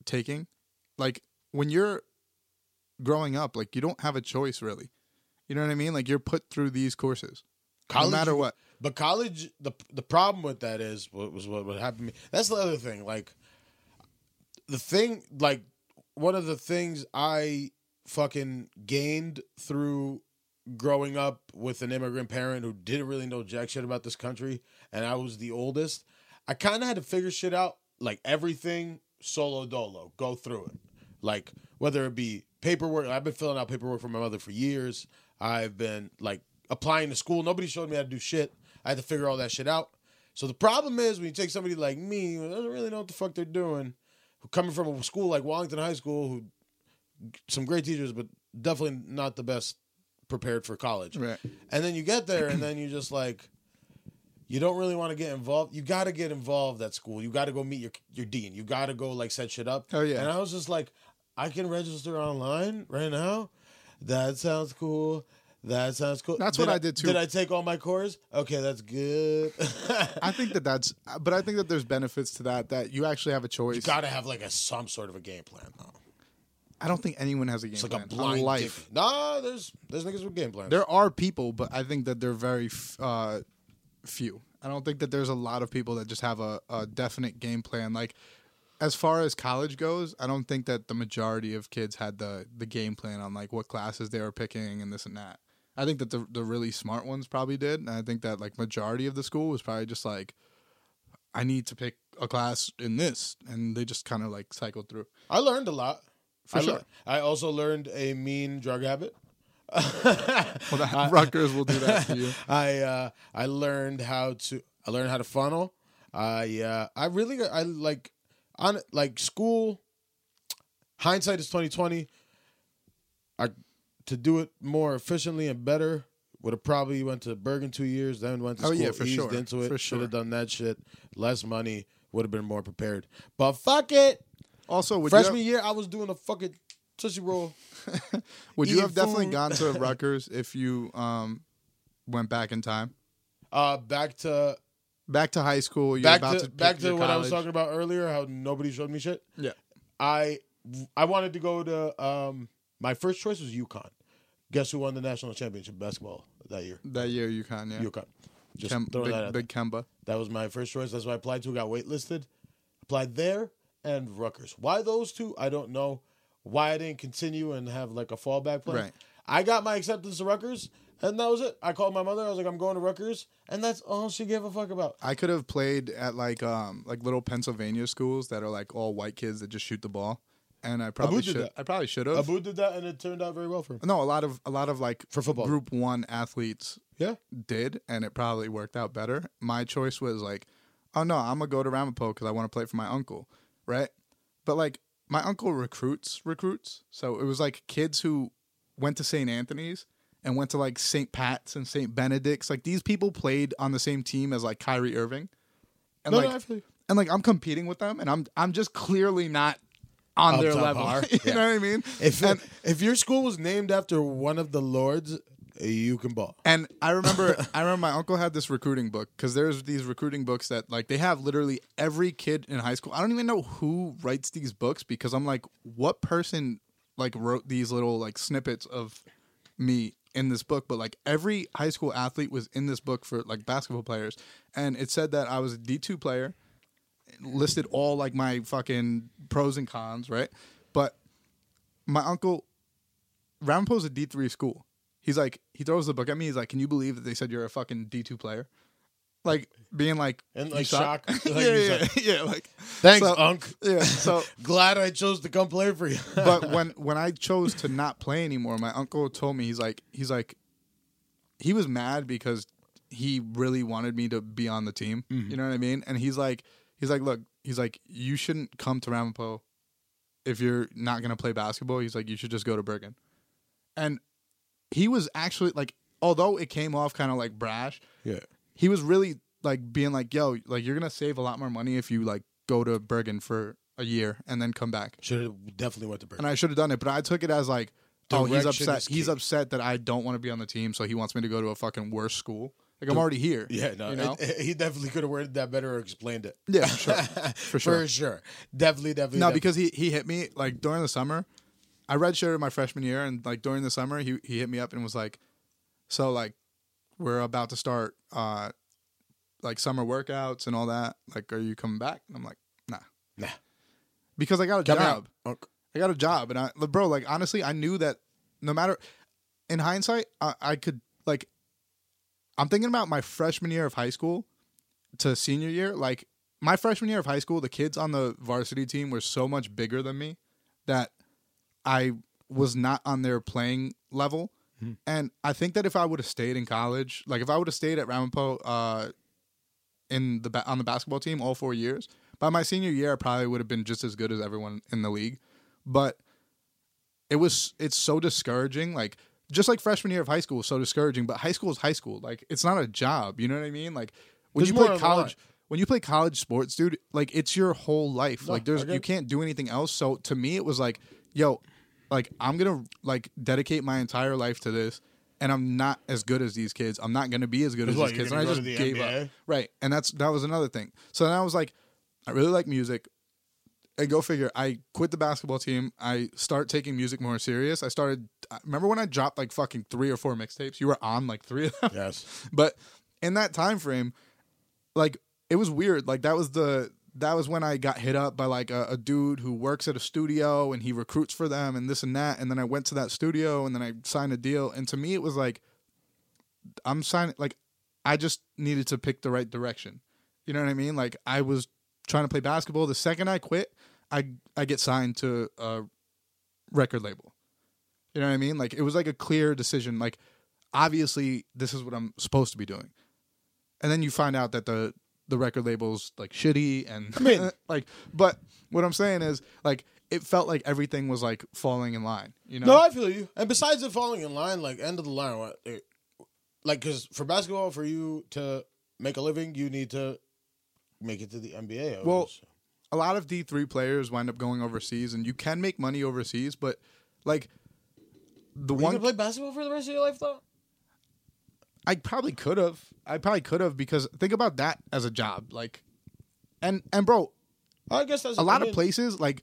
[SPEAKER 2] taking. Like when you're growing up, like you don't have a choice really. You know what I mean? Like you're put through these courses.
[SPEAKER 3] College,
[SPEAKER 2] no matter what.
[SPEAKER 3] But college, the the problem with that is what was what would happen to me. That's the other thing. Like the thing, like one of the things I fucking gained through growing up with an immigrant parent who didn't really know jack shit about this country, and I was the oldest. I kind of had to figure shit out, like everything solo dolo, go through it. Like whether it be paperwork, I've been filling out paperwork for my mother for years. I've been like applying to school. Nobody showed me how to do shit. I had to figure all that shit out. So the problem is when you take somebody like me who doesn't really know what the fuck they're doing, who coming from a school like Wallington High School, who some great teachers, but definitely not the best prepared for college.
[SPEAKER 2] Right.
[SPEAKER 3] And then you get there, and then you just like, you don't really want to get involved. You got to get involved at school. You got to go meet your your dean. You got to go like set shit up.
[SPEAKER 2] Oh, yeah.
[SPEAKER 3] And I was just like, I can register online right now. That sounds cool. That sounds cool.
[SPEAKER 2] That's what I did, too.
[SPEAKER 3] Did I take all my courses? Okay, that's good. [LAUGHS]
[SPEAKER 2] I think that that's but I think that there's benefits to that that you actually have a choice.
[SPEAKER 3] you got to have like a some sort of a game plan though.
[SPEAKER 2] I don't think anyone has a game
[SPEAKER 3] It's like
[SPEAKER 2] plan
[SPEAKER 3] a blind
[SPEAKER 2] life.
[SPEAKER 3] ticket. Nah, there's there's niggas with game plans.
[SPEAKER 2] There are people, but I think that they're very f- uh, few. I don't think that there's a lot of people that just have a, a definite game plan. Like as far as college goes, I don't think that the majority of kids had the the game plan on like what classes they were picking and this and that. I think that the the really smart ones probably did, and I think that like majority of the school was probably just like, I need to pick a class in this, and they just kind of like cycled through.
[SPEAKER 3] I learned a lot.
[SPEAKER 2] For
[SPEAKER 3] I,
[SPEAKER 2] sure.
[SPEAKER 3] lear- I also learned a mean drug habit. [LAUGHS]
[SPEAKER 2] Well, that, Rutgers will do that to you. [LAUGHS]
[SPEAKER 3] I uh, I learned how to I learned how to funnel. I uh, I really I like on like school. Hindsight is twenty twenty. I to do it more efficiently and better would have probably went to Bergen two years, then went to
[SPEAKER 2] Oh,
[SPEAKER 3] school,
[SPEAKER 2] yeah, for
[SPEAKER 3] eased
[SPEAKER 2] sure.
[SPEAKER 3] into it.
[SPEAKER 2] For
[SPEAKER 3] Should have done that shit. Less money would have been more prepared. But fuck it.
[SPEAKER 2] Also, would
[SPEAKER 3] Freshman
[SPEAKER 2] you
[SPEAKER 3] year, I was doing a fucking tootsie roll. [LAUGHS]
[SPEAKER 2] would you have definitely gone to [LAUGHS] Rutgers if you um went back in time?
[SPEAKER 3] Uh, back to
[SPEAKER 2] Back to high school. You're
[SPEAKER 3] back
[SPEAKER 2] about
[SPEAKER 3] to,
[SPEAKER 2] to,
[SPEAKER 3] back to what I was talking about earlier. How nobody showed me shit.
[SPEAKER 2] Yeah.
[SPEAKER 3] I I wanted to go to um my first choice was UConn. Guess who won the national championship basketball that year?
[SPEAKER 2] That year, UConn, yeah.
[SPEAKER 3] UConn. Just
[SPEAKER 2] Kem-
[SPEAKER 3] throw
[SPEAKER 2] big,
[SPEAKER 3] that out.
[SPEAKER 2] big Kemba.
[SPEAKER 3] That was my first choice. That's why I applied to. Got waitlisted. Applied there and Rutgers. Why those two? I don't know. Why I didn't continue and have like a fallback plan.
[SPEAKER 2] Right.
[SPEAKER 3] I got my acceptance to Rutgers, and that was it. I called my mother. I was like, I'm going to Rutgers, and that's all she gave a fuck about.
[SPEAKER 2] I could have played at like um like little Pennsylvania schools that are like all white kids that just shoot the ball, and I probably
[SPEAKER 3] did
[SPEAKER 2] should. I probably should have.
[SPEAKER 3] Abu did that, and it turned out very well for him.
[SPEAKER 2] No, a lot of a lot of like
[SPEAKER 3] For football.
[SPEAKER 2] Group One athletes
[SPEAKER 3] Yeah.
[SPEAKER 2] did, and it probably worked out better. My choice was like, oh no, I'm gonna go to Ramapo because I want to play for my uncle, right? But like my uncle recruits recruits, so it was like kids who went to St. Anthony's and went to like St. Pat's and St. Benedict's. Like these people played on the same team as like Kyrie Irving. And
[SPEAKER 3] No,
[SPEAKER 2] like
[SPEAKER 3] no,
[SPEAKER 2] and like I'm competing with them and I'm I'm just clearly not on
[SPEAKER 3] Up
[SPEAKER 2] their level. [LAUGHS] you
[SPEAKER 3] Yeah.
[SPEAKER 2] know what I mean?
[SPEAKER 3] If
[SPEAKER 2] and,
[SPEAKER 3] if your school was named after one of the lords, you can ball.
[SPEAKER 2] and I remember [LAUGHS] I remember my uncle had this recruiting book because there's these recruiting books that like they have literally every kid in high school. I don't even know who writes these books because I'm like, what person like wrote these little like snippets of me in this book? But like every high school athlete was in this book for like basketball players, and it said that I was a D two player, listed all like my fucking pros and cons, right? But my uncle Ramapo's a D three school. He's like, he throws the book at me. He's like, "Can you believe that they said you're a fucking D two player?" Like being like,
[SPEAKER 3] And, like,
[SPEAKER 2] suck?"
[SPEAKER 3] shock. [LAUGHS] Like,
[SPEAKER 2] yeah, yeah,
[SPEAKER 3] suck.
[SPEAKER 2] yeah, Like,
[SPEAKER 3] Thanks,
[SPEAKER 2] so-
[SPEAKER 3] Unc. [LAUGHS]
[SPEAKER 2] yeah. So, [LAUGHS]
[SPEAKER 3] Glad I chose to come play for you.
[SPEAKER 2] but when when I chose to not play anymore, my uncle told me he's like, he's like, he was mad because he really wanted me to be on the team. Mm-hmm. You know what I mean? And he's like, he's like, look, he's like, you shouldn't come to Ramapo if you're not gonna play basketball. He's like, you should just go to Bergen. And he was actually like, although it came off kind of like brash,
[SPEAKER 3] yeah.
[SPEAKER 2] he was really like being like, yo, like you're gonna save a lot more money if you like go to Bergen for a year and then come back.
[SPEAKER 3] Should have definitely went to Bergen,
[SPEAKER 2] And I should have done it, but I took it as like, oh, he's
[SPEAKER 3] Direction
[SPEAKER 2] upset.
[SPEAKER 3] is
[SPEAKER 2] He's upset that I don't want to be on the team, so he wants me to go to a fucking worse school. Like I'm already here.
[SPEAKER 3] yeah, no,
[SPEAKER 2] you know?
[SPEAKER 3] it- [LAUGHS] it- he definitely could have worded that better or explained it.
[SPEAKER 2] Yeah, for sure. [LAUGHS] For sure.
[SPEAKER 3] For sure. Definitely, definitely.
[SPEAKER 2] No,
[SPEAKER 3] definitely.
[SPEAKER 2] because he he hit me like during the summer. I redshirted my freshman year, and like during the summer, he he hit me up and was like, "So like, we're about to start uh like summer workouts and all that. Like, are you coming back?" And I'm like, "Nah,"
[SPEAKER 3] Nah.
[SPEAKER 2] because I got a
[SPEAKER 3] Come
[SPEAKER 2] job.
[SPEAKER 3] out,
[SPEAKER 2] I got a job, and I, bro, like honestly, I knew that no matter, in hindsight, I, I could like, I'm thinking about my freshman year of high school to senior year. Like my freshman year of high school, the kids on the varsity team were so much bigger than me that I was not on their playing level. And I think that if I would have stayed in college, like if I would have stayed at Ramapo uh, in the ba- on the basketball team all four years, by my senior year, I probably would have been just as good as everyone in the league. But it was it's so discouraging. Like just like freshman year of high school, was so discouraging. But high school is high school. Like it's not a job. You know what I mean? Like when
[SPEAKER 3] There's
[SPEAKER 2] you play
[SPEAKER 3] on the line.
[SPEAKER 2] college, when you play college sports, dude, like it's your whole life.
[SPEAKER 3] No,
[SPEAKER 2] like there's you can't do anything else. So to me, it was like, yo, like I'm gonna like dedicate my entire life to this. And I'm not as good as these kids. I'm not gonna be as good as
[SPEAKER 3] What,
[SPEAKER 2] these kids. And I just
[SPEAKER 3] go to the
[SPEAKER 2] gave
[SPEAKER 3] NBA?
[SPEAKER 2] up. Right. And that's that was another thing. So then I was like, I really like music. And go figure. I quit the basketball team. I start taking music more serious. I started. Remember when I dropped like fucking three or four mixtapes? You were on like three of them.
[SPEAKER 3] Yes. [LAUGHS]
[SPEAKER 2] But in that time frame, like it was weird. Like that was the that was when I got hit up by like a, a dude who works at a studio and he recruits for them and this and that. And then I went to that studio and then I signed a deal. And to me, it was like I'm signing. Like I just needed to pick the right direction. You know what I mean? Like I was trying to play basketball. The second I quit, I I get signed to a record label. You know what I mean? Like it was like a clear decision. Like obviously this is what I'm supposed to be doing. And then you find out that the the record label's like shitty and I
[SPEAKER 3] mean- [LAUGHS]
[SPEAKER 2] like but what I'm saying is like it felt like everything was like falling in line, you know?
[SPEAKER 3] No, I feel you. And besides it falling in line, like end of the line, what, eh, like because for basketball, for you to make a living, you need to make it to the NBA.
[SPEAKER 2] Well, a lot of D3 players wind up going overseas and you can make money overseas, but like the
[SPEAKER 3] you
[SPEAKER 2] one
[SPEAKER 3] can play basketball for the rest of your life, though.
[SPEAKER 2] I probably could have. I probably could have because think about that as a job. Like and and bro,
[SPEAKER 3] I guess that's
[SPEAKER 2] a lot
[SPEAKER 3] I mean,
[SPEAKER 2] of places like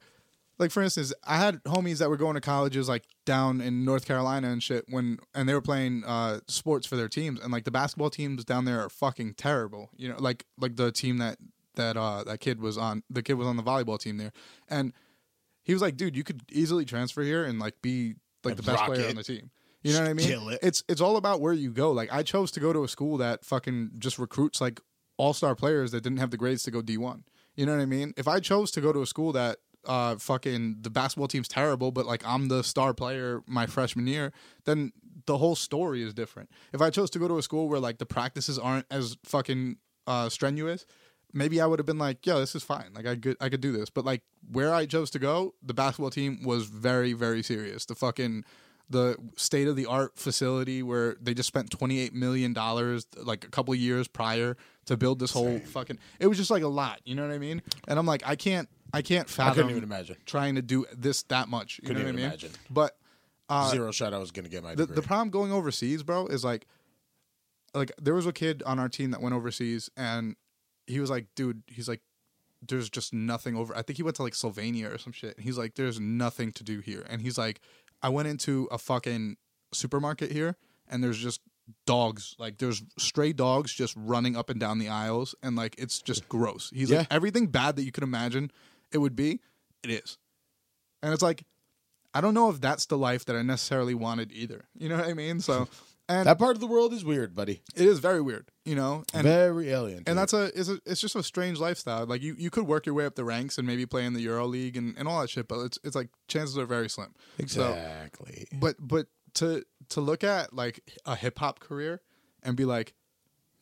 [SPEAKER 2] like for instance i had homies that were going to colleges like down in north carolina and shit when and they were playing uh sports for their teams and like the basketball teams down there are fucking terrible you know like like the team that that uh that kid was on the kid was on the volleyball team there and he was like dude you could easily transfer here and like be like the best player
[SPEAKER 3] it.
[SPEAKER 2] on the team you know what i mean?
[SPEAKER 3] Kill it.
[SPEAKER 2] it's it's all about where you go. Like i chose to go to a school that fucking just recruits like all-star players that didn't have the grades to go d1 you know what i mean? If i chose to go to a school that uh fucking the basketball team's terrible but like i'm the star player my freshman year then the whole story is different. If i chose to go to a school where like the practices aren't as fucking uh strenuous maybe i would have been like yo this is fine. Like i could i could do this. But like where i chose to go the basketball team was very very serious. The fucking the state of the art facility where they just spent 28 million dollars like a couple years prior to build this whole fucking it was just like a lot you know what i mean and i'm like i can't i can't
[SPEAKER 3] I
[SPEAKER 2] fathom
[SPEAKER 3] couldn't even imagine.
[SPEAKER 2] trying to do this that much you
[SPEAKER 3] Couldn't
[SPEAKER 2] know what i
[SPEAKER 3] even
[SPEAKER 2] mean
[SPEAKER 3] imagine.
[SPEAKER 2] but uh,
[SPEAKER 3] Zero shot. I was gonna get my
[SPEAKER 2] the,
[SPEAKER 3] degree.
[SPEAKER 2] the problem going overseas, bro, is like, like there was a kid on our team that went overseas, and he was like, dude, he's like, there's just nothing over. I think he went to like Slovenia or some shit. He's like, there's nothing to do here, and he's like, I went into a fucking supermarket here, and there's just dogs, like there's stray dogs just running up and down the aisles, and like it's just gross. He's like, everything bad that you could imagine it would be, it is, and it's like. I don't know if that's the life that I necessarily wanted either. You know what I mean? So, and
[SPEAKER 3] that part of the world is weird, buddy.
[SPEAKER 2] it is very weird, you know, and
[SPEAKER 3] Very alien.
[SPEAKER 2] and that's a it's a it's just a strange lifestyle. Like you you could work your way up the ranks and maybe play in the Euro League and, and all that shit, but it's it's like chances are very slim. So,
[SPEAKER 3] exactly.
[SPEAKER 2] but but to to look at like a hip hop career and be like,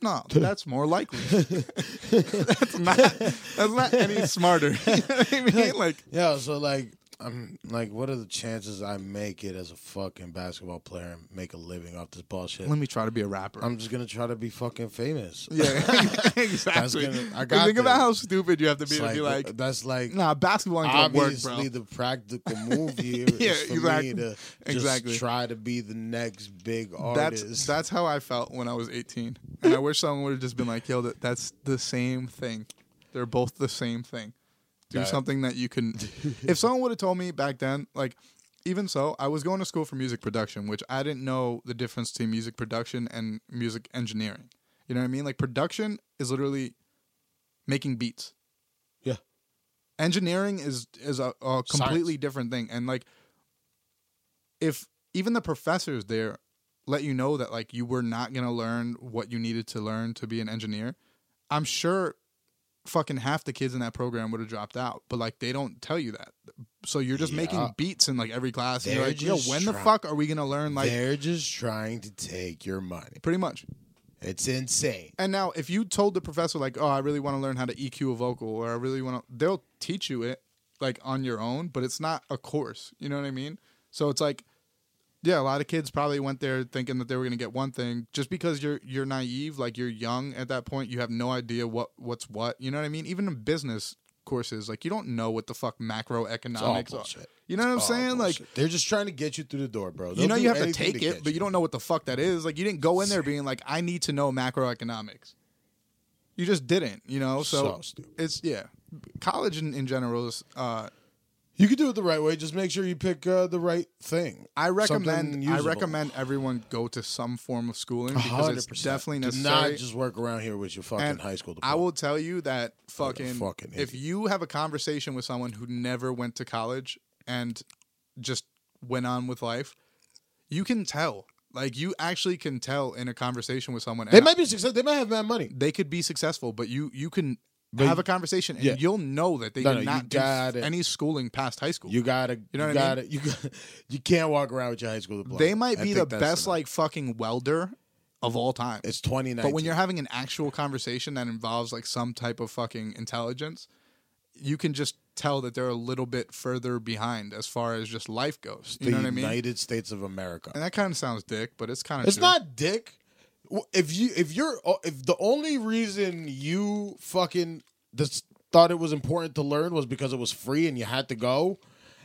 [SPEAKER 2] no, [LAUGHS] that's more likely. [LAUGHS] that's not that's not any smarter. [LAUGHS] you know I mean? Like
[SPEAKER 3] Yeah, so like I'm like, what are the chances I make it as a fucking basketball player and make a living off this bullshit?
[SPEAKER 2] let me try to be a rapper.
[SPEAKER 3] I'm just gonna try to be fucking famous.
[SPEAKER 2] yeah, [LAUGHS] exactly.
[SPEAKER 3] gonna- I got
[SPEAKER 2] think about how stupid you have to be
[SPEAKER 3] It's
[SPEAKER 2] to be like,
[SPEAKER 3] that's like
[SPEAKER 2] nah, basketball ain't gonna work,
[SPEAKER 3] obviously
[SPEAKER 2] bro.
[SPEAKER 3] the practical move here [LAUGHS] is
[SPEAKER 2] Yeah,
[SPEAKER 3] for
[SPEAKER 2] exactly.
[SPEAKER 3] me to just
[SPEAKER 2] Exactly.
[SPEAKER 3] try to be the next big artist.
[SPEAKER 2] That's that's how I felt when I was 18, and I wish someone would have just been like, "Yo, that, that's the same thing. They're both the same thing. Do
[SPEAKER 3] That-
[SPEAKER 2] something that you can." [LAUGHS] if someone would have told me back then, like, even so, I was going to school for music production, which I didn't know the difference between music production and music engineering. You know what I mean? Like, production is literally making beats.
[SPEAKER 3] Yeah.
[SPEAKER 2] Engineering is is a, a completely different thing, and like, if even the professors there let you know that like you were not going to learn what you needed to learn to be an engineer, I'm sure fucking half the kids in that program would have dropped out. But like they don't tell you that. So you're just
[SPEAKER 3] Yeah.
[SPEAKER 2] making beats in like every class and you're
[SPEAKER 3] They're
[SPEAKER 2] like, "Yo, when the fuck are we to learn like
[SPEAKER 3] They're just trying to take your money.
[SPEAKER 2] pretty much?"
[SPEAKER 3] It's insane.
[SPEAKER 2] And now if you told the professor like, "Oh, I really want to learn how to EQ a vocal or I really want to," they'll teach you it like on your own, but it's not a course. You know what I mean? So it's like yeah, a lot of kids probably went there thinking that they were going to get one thing just because you're you're naive, like you're young at that point, you have no idea what what's what. You know what I mean? Even in business courses, like you don't know what the fuck
[SPEAKER 3] It's
[SPEAKER 2] macroeconomics are. You know what I'm saying? Like
[SPEAKER 3] they're just trying to get you through the door, bro.
[SPEAKER 2] you
[SPEAKER 3] They'll
[SPEAKER 2] know you have to take
[SPEAKER 3] get
[SPEAKER 2] it, but you don't know what the fuck that is. Like you didn't go in there being like, I need to know macroeconomics. You just didn't, you know. So,
[SPEAKER 3] So stupid.
[SPEAKER 2] it's yeah. College in, in general is. Uh,
[SPEAKER 3] You can do it the right way. Just make sure you pick uh, the right thing.
[SPEAKER 2] I recommend. I recommend everyone go to some form of schooling because it's
[SPEAKER 3] 100%.
[SPEAKER 2] definitely
[SPEAKER 3] Do
[SPEAKER 2] necessary.
[SPEAKER 3] not just work around here with your fucking
[SPEAKER 2] And
[SPEAKER 3] high school
[SPEAKER 2] I will tell you that fucking,
[SPEAKER 3] fucking
[SPEAKER 2] if
[SPEAKER 3] idiot.
[SPEAKER 2] you have a conversation with someone who never went to college and just went on with life, you can tell. Like you actually can tell in a conversation with someone.
[SPEAKER 3] They
[SPEAKER 2] and
[SPEAKER 3] might be successful. They might have bad money.
[SPEAKER 2] they could be successful, but you you can
[SPEAKER 3] But
[SPEAKER 2] have a conversation and
[SPEAKER 3] yeah.
[SPEAKER 2] you'll know that they
[SPEAKER 3] No,
[SPEAKER 2] did
[SPEAKER 3] no,
[SPEAKER 2] not
[SPEAKER 3] you
[SPEAKER 2] do any schooling past high school.
[SPEAKER 3] You gotta, you,
[SPEAKER 2] know what I
[SPEAKER 3] gotta, you got, [LAUGHS] you can't walk around with your high school diploma.
[SPEAKER 2] they might be the best like fucking welder of all time.
[SPEAKER 3] It's twenty nine.
[SPEAKER 2] But when you're having an actual conversation that involves like some type of fucking intelligence, you can just tell that they're a little bit further behind as far as just life goes. You
[SPEAKER 3] the
[SPEAKER 2] know what I mean?
[SPEAKER 3] United States of America.
[SPEAKER 2] And that kind of sounds dick, but it's kind of
[SPEAKER 3] It's not dick. If you if you're uh, if the only reason you fucking thought it was important to learn was because it was free and you had to go,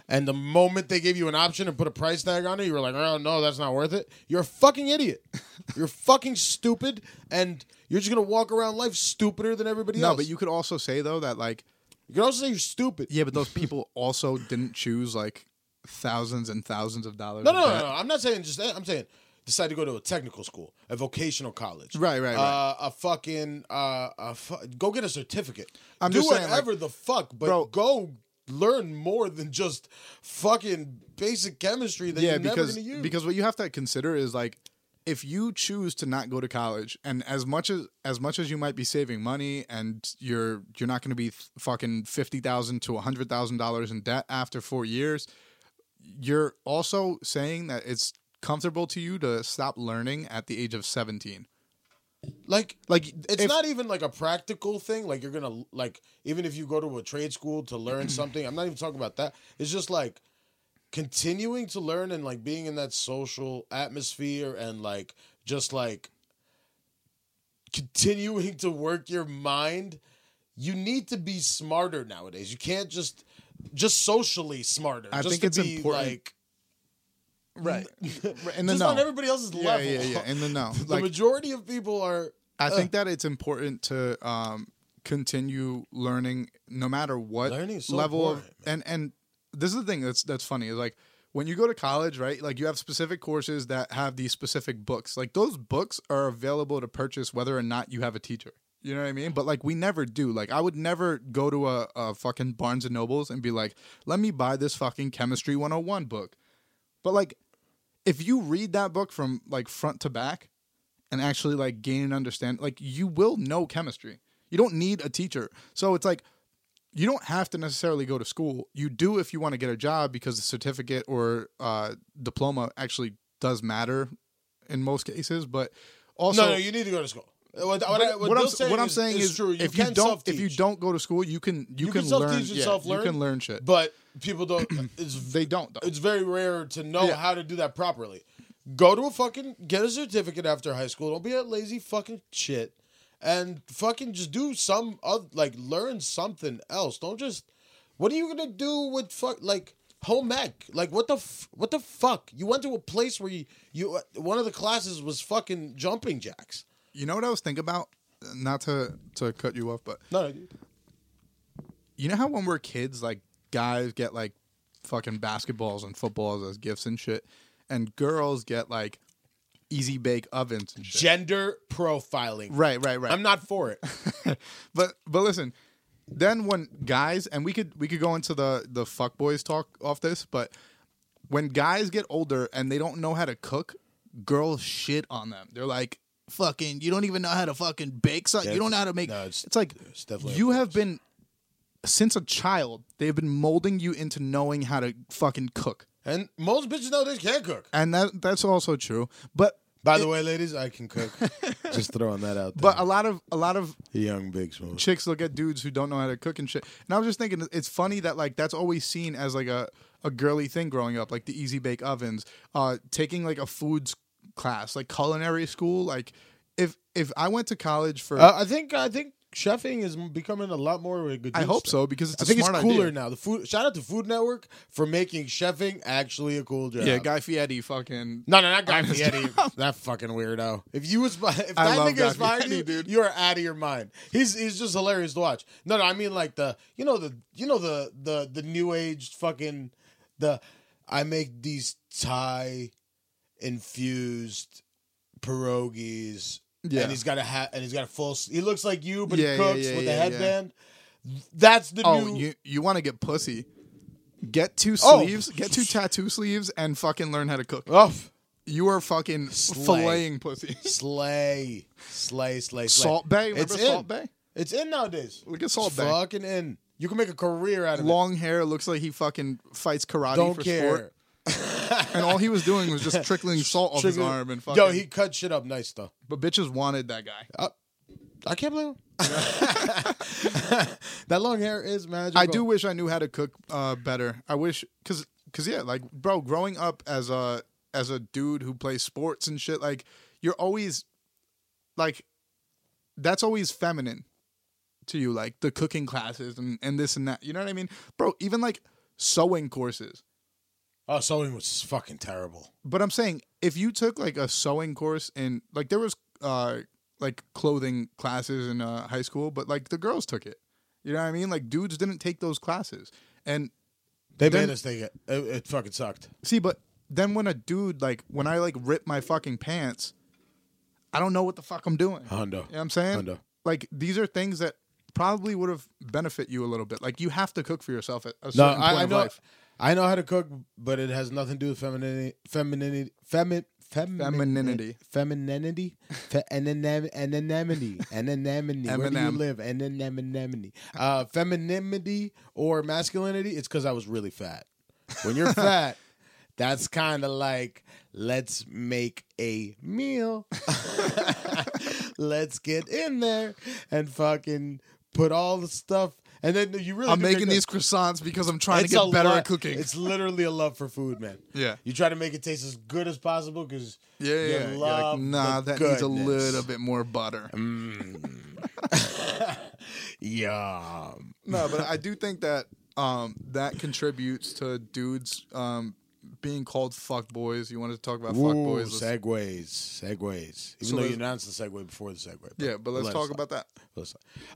[SPEAKER 3] and the moment they gave you an option and put a price tag on it, you were like, oh no, that's not worth it. You're a fucking idiot. [LAUGHS] you're fucking stupid, and you're just gonna walk around life stupider than everybody else.
[SPEAKER 2] No,
[SPEAKER 3] else.
[SPEAKER 2] but you could also say though that like
[SPEAKER 3] you could also say you're stupid.
[SPEAKER 2] yeah, but those people also didn't choose like thousands and thousands of dollars.
[SPEAKER 3] No,
[SPEAKER 2] of
[SPEAKER 3] no, no, no. I'm not saying just that. I'm saying decide to go to a technical school, a vocational college,
[SPEAKER 2] Right, right, right.
[SPEAKER 3] Uh, a fucking uh, a fu- go get a certificate.
[SPEAKER 2] I'm
[SPEAKER 3] Do
[SPEAKER 2] just saying, like-
[SPEAKER 3] whatever the fuck, but
[SPEAKER 2] Bro-
[SPEAKER 3] go learn more than just fucking basic chemistry that
[SPEAKER 2] yeah,
[SPEAKER 3] you're never
[SPEAKER 2] because
[SPEAKER 3] gonna use.
[SPEAKER 2] because what you have to consider is like if you choose to not go to college and as much as as much as you might be saving money and you're you're not going to be f- fucking 50,000 to $100,000 in debt after 4 years you're also saying that it's comfortable to you to stop learning at the age of 17
[SPEAKER 3] like
[SPEAKER 2] like
[SPEAKER 3] it's
[SPEAKER 2] if-
[SPEAKER 3] not even like a practical thing. Like you're gonna like even if you go to a trade school to learn [CLEARS THROAT] something. I'm not even talking about that. It's just like continuing to learn and like being in that social atmosphere and like just like continuing to work your mind, you need to be smarter nowadays. You can't just just socially smarter.
[SPEAKER 2] I
[SPEAKER 3] just
[SPEAKER 2] think
[SPEAKER 3] to
[SPEAKER 2] it's
[SPEAKER 3] be
[SPEAKER 2] important.
[SPEAKER 3] like
[SPEAKER 2] right [LAUGHS] in the
[SPEAKER 3] just
[SPEAKER 2] know.
[SPEAKER 3] on everybody else's
[SPEAKER 2] yeah,
[SPEAKER 3] level.
[SPEAKER 2] yeah, yeah, in the know. [LAUGHS]
[SPEAKER 3] the
[SPEAKER 2] Like
[SPEAKER 3] majority of people are
[SPEAKER 2] I think that it's important to um, continue learning no matter what
[SPEAKER 3] so
[SPEAKER 2] level of and and this is the thing that's that's funny is like when you go to college, right? Like you have specific courses that have these specific books. Like those books are available to purchase whether or not you have a teacher. You know what I mean? But like we never do. Like I would never go to a, a fucking Barnes and Nobles and be like, let me buy this fucking chemistry 101 book. But like if you read that book from like front to back and actually like gain and understand, like you will know chemistry. You don't need a teacher. So it's like you don't have to necessarily go to school. You do if you want to get a job because the certificate or uh, diploma actually does matter in most cases. But also,
[SPEAKER 3] no, no. You need to go to school. What, what, I- what
[SPEAKER 2] what, I'm,
[SPEAKER 3] saying
[SPEAKER 2] I'm
[SPEAKER 3] is-
[SPEAKER 2] saying
[SPEAKER 3] is,
[SPEAKER 2] is,
[SPEAKER 3] true.
[SPEAKER 2] if you
[SPEAKER 3] can
[SPEAKER 2] don't if you don't go to school, you can you,
[SPEAKER 3] You
[SPEAKER 2] can,
[SPEAKER 3] can
[SPEAKER 2] learn.
[SPEAKER 3] self-teach
[SPEAKER 2] yeah, You can learn shit.
[SPEAKER 3] but people don't. [CLEARS THROAT] It's
[SPEAKER 2] they don't though.
[SPEAKER 3] it's very rare to know
[SPEAKER 2] Yeah.
[SPEAKER 3] how to do that properly. Go to a fucking get a certificate after high school. Don't be a lazy fucking shit, and fucking just do some of like learn something else. Don't just. What are you gonna do with fuck like home ec? Like what the f- what the fuck? You went to a place where you you one of the classes was fucking jumping jacks.
[SPEAKER 2] You know what I was thinking about? Not to to cut you off, but
[SPEAKER 3] No, no,
[SPEAKER 2] you know how when we're kids, like guys get like fucking basketballs and footballs as gifts and shit, and girls get like easy bake ovens and shit.
[SPEAKER 3] gender profiling.
[SPEAKER 2] right, right, right.
[SPEAKER 3] I'm not for it. [LAUGHS]
[SPEAKER 2] but but listen, then when guys and we could we could go into the the fuck boys talk off this, but when guys get older and they don't know how to cook, girls shit on them. They're like, "Fucking, you don't even know how to fucking bake something. you don't know how to make."
[SPEAKER 3] No, it's-
[SPEAKER 2] it's, like
[SPEAKER 3] it's
[SPEAKER 2] you have been since a child. They've been molding you into knowing how to fucking cook,
[SPEAKER 3] And most bitches know they can't cook.
[SPEAKER 2] and that that's also true. But
[SPEAKER 3] By the way, ladies, I can cook. [LAUGHS] Just throwing that out there.
[SPEAKER 2] but a lot of a lot of
[SPEAKER 3] young big smoke.
[SPEAKER 2] chicks look at dudes who don't know how to cook and shit. And I was just thinking, it's funny that like that's always seen as like a, a girly thing growing up, like the easy bake ovens, uh, taking like a foods class, like culinary school. Like if if I went to college for,
[SPEAKER 3] Uh, I think I think chefing is becoming a lot more of a good.
[SPEAKER 2] I hope so because it's
[SPEAKER 3] I
[SPEAKER 2] a
[SPEAKER 3] think it's cooler
[SPEAKER 2] idea.
[SPEAKER 3] now. The food. Shout out to Food Network for making chefing actually a cool job.
[SPEAKER 2] Yeah, Guy Fieri, fucking.
[SPEAKER 3] No, no, not Guy Fieri. [LAUGHS] that fucking weirdo. If you was, if
[SPEAKER 2] I
[SPEAKER 3] that nigga inspired you,
[SPEAKER 2] dude.
[SPEAKER 3] you are out of your mind. He's he's just hilarious to watch. No, no, I mean like the you know the you know the the the new age fucking the I make these Thai infused pierogies.
[SPEAKER 2] Yeah.
[SPEAKER 3] and he's got a hat, and he's got a full. He looks like you, but
[SPEAKER 2] Yeah,
[SPEAKER 3] he cooks
[SPEAKER 2] yeah,
[SPEAKER 3] with a
[SPEAKER 2] yeah.
[SPEAKER 3] headband. That's the
[SPEAKER 2] Oh,
[SPEAKER 3] new.
[SPEAKER 2] you you want to get pussy? Get two
[SPEAKER 3] Oh.
[SPEAKER 2] sleeves, get two tattoo sleeves, and fucking learn how to cook.
[SPEAKER 3] oh,
[SPEAKER 2] You are fucking
[SPEAKER 3] Slay.
[SPEAKER 2] filleting pussy. [LAUGHS]
[SPEAKER 3] slay, slay, slay, slay.
[SPEAKER 2] Salt Bae, remember
[SPEAKER 3] It's
[SPEAKER 2] Salt
[SPEAKER 3] in.
[SPEAKER 2] Bae?
[SPEAKER 3] It's in nowadays.
[SPEAKER 2] Look at Salt
[SPEAKER 3] It's
[SPEAKER 2] Bae.
[SPEAKER 3] fucking in. You can make a career out of
[SPEAKER 2] long hair. Looks like he fucking fights karate.
[SPEAKER 3] Don't
[SPEAKER 2] for
[SPEAKER 3] care.
[SPEAKER 2] sport. And all he was doing was just trickling [LAUGHS] salt off his arm and fucking.
[SPEAKER 3] Yo, he cut shit up nice though.
[SPEAKER 2] but bitches wanted that guy.
[SPEAKER 3] I can't believe him. [LAUGHS] [LAUGHS] that long hair is magical.
[SPEAKER 2] I do wish I knew how to cook uh, better. I wish because because yeah, like bro, growing up as a as a dude who plays sports and shit, like you're always like that's always feminine to you, like the cooking classes and and this and that. You know what I mean, bro? Even like sewing courses.
[SPEAKER 3] Oh, sewing was fucking terrible.
[SPEAKER 2] But I'm saying if you took like a sewing course in like there was uh like clothing classes in uh, high school, but like the girls took it. You know what I mean? Like dudes didn't take those classes. And
[SPEAKER 3] They
[SPEAKER 2] Then-
[SPEAKER 3] made us take it. it. It fucking sucked.
[SPEAKER 2] see, but then when a dude like when I like rip my fucking pants, I don't know what the fuck I'm doing.
[SPEAKER 3] Hondo.
[SPEAKER 2] You know what I'm saying?
[SPEAKER 3] Hundo.
[SPEAKER 2] Like these are things that probably would have benefit you a little bit. Like you have to cook for yourself at a
[SPEAKER 3] No,
[SPEAKER 2] certain point
[SPEAKER 3] I, I
[SPEAKER 2] of
[SPEAKER 3] know.
[SPEAKER 2] life.
[SPEAKER 3] I know how to cook, but it has nothing to do with femininity. Femininity. Femi-
[SPEAKER 2] Femininity.
[SPEAKER 3] Femininity. Fe- Anonymity. Anonymity. Anonymity. Where do you live? Anonymity. Uh, femininity or masculinity, it's because I was really fat. When you're [LAUGHS] fat, that's kind of like, let's make a meal. [LAUGHS] let's get in there and fucking put all the stuff And then you really
[SPEAKER 2] I'm making these croissants because I'm trying to get better
[SPEAKER 3] lot-
[SPEAKER 2] at cooking.
[SPEAKER 3] It's literally a love for food, man.
[SPEAKER 2] Yeah.
[SPEAKER 3] You try to make it taste as good as possible because
[SPEAKER 2] yeah, yeah.
[SPEAKER 3] you
[SPEAKER 2] yeah. Like, nah, that needs a little bit more butter. [LAUGHS]
[SPEAKER 3] Yum.
[SPEAKER 2] No, but I do think that um, that contributes to dudes um, being called fuck boys. You wanted to talk about fuck boys? Let's-
[SPEAKER 3] segues, segues. Even
[SPEAKER 2] So
[SPEAKER 3] though you announced the segue before the segue.
[SPEAKER 2] yeah, but let's
[SPEAKER 3] let
[SPEAKER 2] talk about that.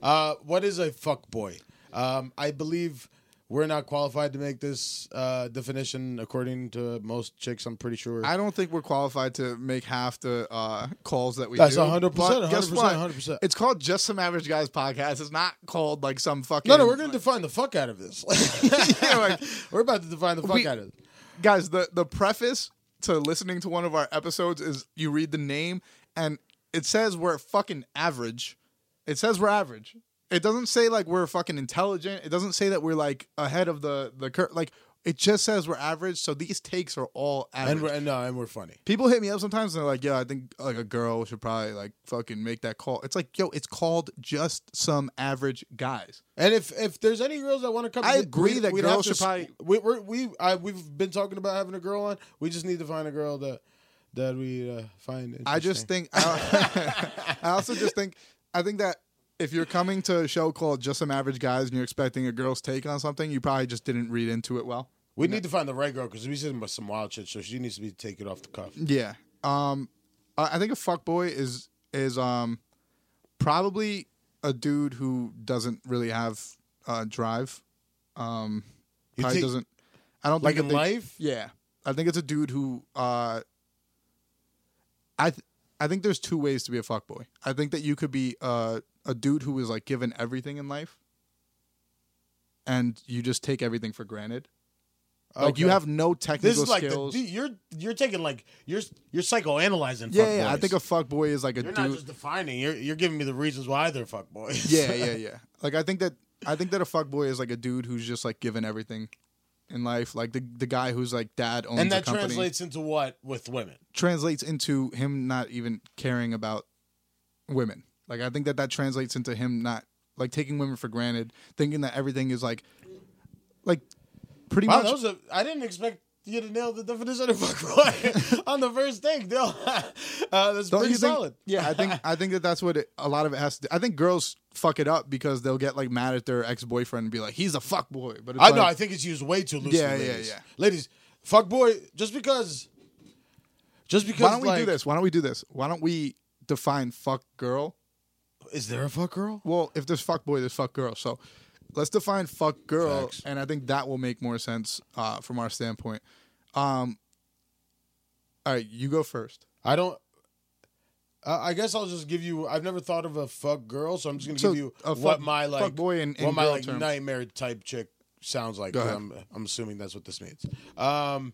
[SPEAKER 3] Uh, what is a fuck boy? Um, I believe we're not qualified to make this uh, definition according to most chicks. I'm pretty sure.
[SPEAKER 2] I don't think we're qualified to make half the uh, calls that we
[SPEAKER 3] That's
[SPEAKER 2] do.
[SPEAKER 3] 100%,
[SPEAKER 2] guess
[SPEAKER 3] 100%,
[SPEAKER 2] what?
[SPEAKER 3] 100%.
[SPEAKER 2] It's called Just Some Average Guys podcast. It's not called like some fucking.
[SPEAKER 3] no, no, we're gonna define the fuck out of this. [LAUGHS]
[SPEAKER 2] Yeah, like- [LAUGHS]
[SPEAKER 3] we're about to define the fuck
[SPEAKER 2] We-
[SPEAKER 3] out of it.
[SPEAKER 2] guys. The the preface to listening to one of our episodes is you read the name and it says we're fucking average. It says we're average. It doesn't say like we're fucking intelligent. It doesn't say that we're like ahead of the the curve. Like it just says we're average. So these takes are all average.
[SPEAKER 3] And we're and, no, and we're funny.
[SPEAKER 2] People hit me up sometimes and they're like, "Yeah, I think like a girl should probably like fucking make that call." It's like, yo, it's called just some average guys.
[SPEAKER 3] And if if there's any girls that want to come,
[SPEAKER 2] I
[SPEAKER 3] we-
[SPEAKER 2] agree that
[SPEAKER 3] we'd
[SPEAKER 2] girls should probably-
[SPEAKER 3] We we're, we I, we've been talking about having a girl on. We just need to find a girl that that we uh, find. Interesting.
[SPEAKER 2] I just think I, [LAUGHS] I also just think I think that if you're coming to a show called Just Some Average Guys and you're expecting a girl's take on something, you probably just didn't read into it well.
[SPEAKER 3] we need to find the right girl because we sitting about some wild shit. So she needs to be taken off the cuff.
[SPEAKER 2] Yeah. Um I I think a fuck boy is is um probably a dude who doesn't really have uh drive. Um
[SPEAKER 3] You
[SPEAKER 2] probably
[SPEAKER 3] think-
[SPEAKER 2] doesn't I don't
[SPEAKER 3] Like
[SPEAKER 2] think
[SPEAKER 3] in
[SPEAKER 2] that they-
[SPEAKER 3] life,
[SPEAKER 2] Yeah, I think it's a dude who. Uh, I th- I think there's two ways to be a fuckboy. I think that you could be uh, a dude who is like given everything in life, and you just take everything for granted. Like you have no technical
[SPEAKER 3] This is like the,
[SPEAKER 2] skills.
[SPEAKER 3] you're you're taking like you're you're psychoanalyzing.
[SPEAKER 2] yeah, yeah. I think a fuck boy is like a
[SPEAKER 3] you're
[SPEAKER 2] dude.
[SPEAKER 3] not just defining. You're you're giving me the reasons why they're fuck boys.
[SPEAKER 2] yeah, yeah, [LAUGHS] yeah. Like I think that I think that a fuck boy is like a dude who's just like given everything in life. Like the the guy who's like dad owns
[SPEAKER 3] and that translates into what with women?
[SPEAKER 2] translates into him not even caring about women. Like I think that that translates into him not like taking women for granted, thinking that everything is like, like pretty
[SPEAKER 3] Wow,
[SPEAKER 2] much.
[SPEAKER 3] that was a. I didn't expect you to nail the definition of [LAUGHS] fuck boy on the first take. Dill. [LAUGHS] uh, that's
[SPEAKER 2] Don't
[SPEAKER 3] pretty
[SPEAKER 2] think-
[SPEAKER 3] solid.
[SPEAKER 2] Yeah, I think I think that that's what it, a lot of it has to. do. I think girls fuck it up because they'll get like mad at their ex boyfriend and be like, "He's a fuck boy." But it's
[SPEAKER 3] I
[SPEAKER 2] like,
[SPEAKER 3] know. I think it's used way too loosely.
[SPEAKER 2] Yeah, yeah,
[SPEAKER 3] ladies.
[SPEAKER 2] yeah.
[SPEAKER 3] Ladies, fuck boy. Just because. Just because.
[SPEAKER 2] why don't we
[SPEAKER 3] like,
[SPEAKER 2] do this? Why don't we do this? Why don't we define fuck girl?
[SPEAKER 3] Is there a fuck girl?
[SPEAKER 2] Well, if there's fuck boy, there's fuck girl. So let's define fuck girl,
[SPEAKER 3] Facts.
[SPEAKER 2] and I think that will make more sense uh, from our standpoint. Um, all right, you go first.
[SPEAKER 3] I don't. Uh, I guess I'll just give you. I've never thought of a fuck girl, so I'm just gonna
[SPEAKER 2] So,
[SPEAKER 3] give you
[SPEAKER 2] a
[SPEAKER 3] what my like
[SPEAKER 2] fuck boy in- in
[SPEAKER 3] what my
[SPEAKER 2] girl
[SPEAKER 3] like
[SPEAKER 2] terms.
[SPEAKER 3] nightmare type chick sounds like.
[SPEAKER 2] Go ahead.
[SPEAKER 3] I'm, I'm assuming that's what this means. Um,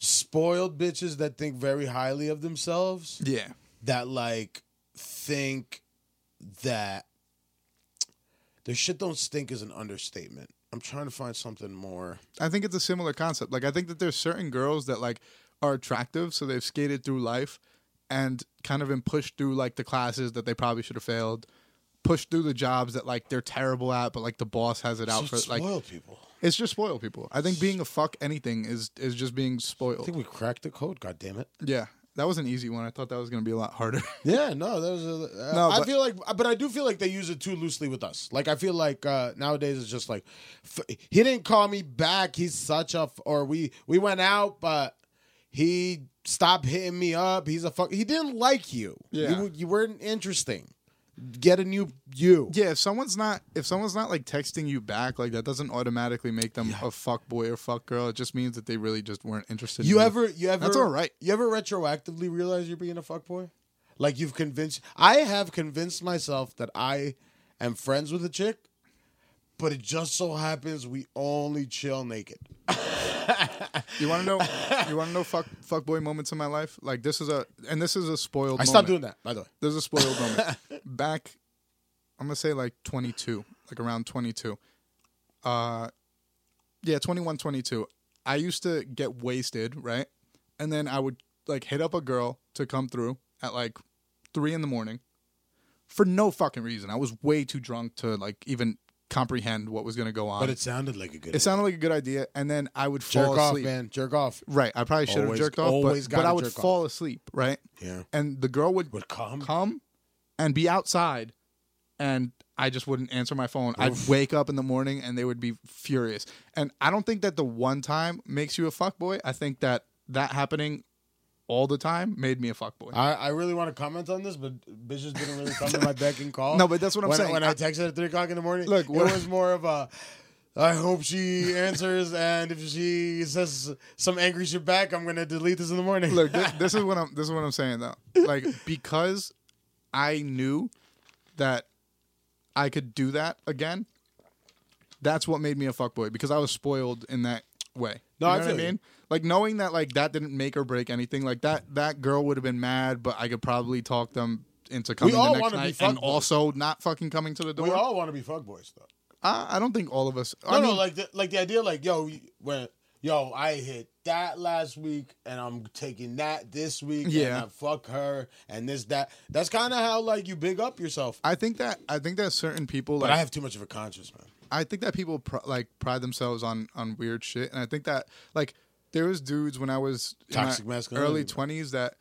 [SPEAKER 3] spoiled bitches that think very highly of themselves.
[SPEAKER 2] Yeah,
[SPEAKER 3] That like think that their shit don't stink is an understatement. I'm trying to find something more.
[SPEAKER 2] I think it's a similar concept. Like I think that there's certain girls that like are attractive, so they've skated through life and kind of been pushed through like the classes that they probably should have failed, pushed through the jobs that like they're terrible at, but like the boss has it out
[SPEAKER 3] So
[SPEAKER 2] for like
[SPEAKER 3] spoiled people.
[SPEAKER 2] it's just spoiled people. I think being a fuck anything is is just being spoiled.
[SPEAKER 3] I think we cracked the code. God damn it.
[SPEAKER 2] Yeah, that was an easy one. I thought that was gonna be a lot harder. [LAUGHS]
[SPEAKER 3] Yeah, no, that was. A, uh,
[SPEAKER 2] No,
[SPEAKER 3] I
[SPEAKER 2] but-
[SPEAKER 3] feel like, but I do feel like they use it too loosely with us. Like I feel like uh, nowadays it's just like f- he didn't call me back. He's such a, f- or we we went out, but he stopped hitting me up. He's a fuck. He didn't like you.
[SPEAKER 2] Yeah.
[SPEAKER 3] you, you weren't interesting. Get a new you.
[SPEAKER 2] yeah, if someone's not if someone's not like texting you back, like that doesn't automatically make them a fuck boy or fuck girl. It just means that they really just weren't interested.
[SPEAKER 3] You
[SPEAKER 2] in
[SPEAKER 3] ever, you ever,
[SPEAKER 2] That's all right.
[SPEAKER 3] You ever retroactively realize you're being a fuck boy? Like you've convinced. I have convinced myself that I am friends with a chick, but it just so happens we only chill naked. [LAUGHS]
[SPEAKER 2] You want to know? you want to know fuck fuck boy moments in my life? Like this is a and this is a spoiled. Moment.
[SPEAKER 3] I
[SPEAKER 2] moment.
[SPEAKER 3] stopped doing that, by the way.
[SPEAKER 2] There's a spoiled [LAUGHS] moment. Back, I'm gonna say like 22, like around 22. Uh, yeah, 21, 22. I used to get wasted, right? And then I would like hit up a girl to come through at like three in the morning for no fucking reason. I was way too drunk to like even comprehend what was going to go on.
[SPEAKER 3] But it sounded like a good.
[SPEAKER 2] it sounded like a good idea, and then I would fall
[SPEAKER 3] jerk off, man. Jerk off.
[SPEAKER 2] Right, I probably should have
[SPEAKER 3] Always-
[SPEAKER 2] jerked off,
[SPEAKER 3] always
[SPEAKER 2] but, but
[SPEAKER 3] gotta
[SPEAKER 2] I would
[SPEAKER 3] jerk off.
[SPEAKER 2] fall asleep, right?
[SPEAKER 3] Yeah.
[SPEAKER 2] And the girl would
[SPEAKER 3] Would come.
[SPEAKER 2] come and be outside, and I just wouldn't answer my phone. I'd wake up in the morning, and they would be furious. And I don't think that the one time makes you a fuck boy. I think that that happening all the time made me a fuckboy.
[SPEAKER 3] I, I really want to comment on this, but bitches didn't really come to my beck and call. [LAUGHS]
[SPEAKER 2] No, but that's what I'm
[SPEAKER 3] when,
[SPEAKER 2] saying.
[SPEAKER 3] When I,
[SPEAKER 2] I-
[SPEAKER 3] texted at three o'clock in the morning,
[SPEAKER 2] Look,
[SPEAKER 3] it
[SPEAKER 2] what-
[SPEAKER 3] was more of a. I hope she answers, and if she says some angry shit back, I'm gonna delete this in the morning.
[SPEAKER 2] Look, this, [LAUGHS] this is what I'm. This is what I'm saying though. Like because I knew that I could do that again. That's what made me a fuckboy because I was spoiled in that way.
[SPEAKER 3] No,
[SPEAKER 2] you
[SPEAKER 3] I
[SPEAKER 2] know what I
[SPEAKER 3] feel you.
[SPEAKER 2] mean. Like knowing that like that didn't make or break anything. Like that that girl would have been mad, but I could probably talk them into coming
[SPEAKER 3] all
[SPEAKER 2] the next night and
[SPEAKER 3] fuckboys.
[SPEAKER 2] also not fucking coming to the door.
[SPEAKER 3] we all want to be fuckboys, though.
[SPEAKER 2] I, I don't think all of us.
[SPEAKER 3] No,
[SPEAKER 2] I
[SPEAKER 3] no,
[SPEAKER 2] mean,
[SPEAKER 3] like the, like the idea, like yo, when yo, I hit that last week, and I'm taking that this week.
[SPEAKER 2] Yeah.
[SPEAKER 3] and I fuck her, and this that. That's kind of how like you big up yourself.
[SPEAKER 2] I think that I think that certain people
[SPEAKER 3] But
[SPEAKER 2] like
[SPEAKER 3] I have too much of a conscience, man.
[SPEAKER 2] I think that people pr- like pride themselves on on weird shit, and I think that like there was dudes when I was in my
[SPEAKER 3] Toxic masculinity,
[SPEAKER 2] early twenties that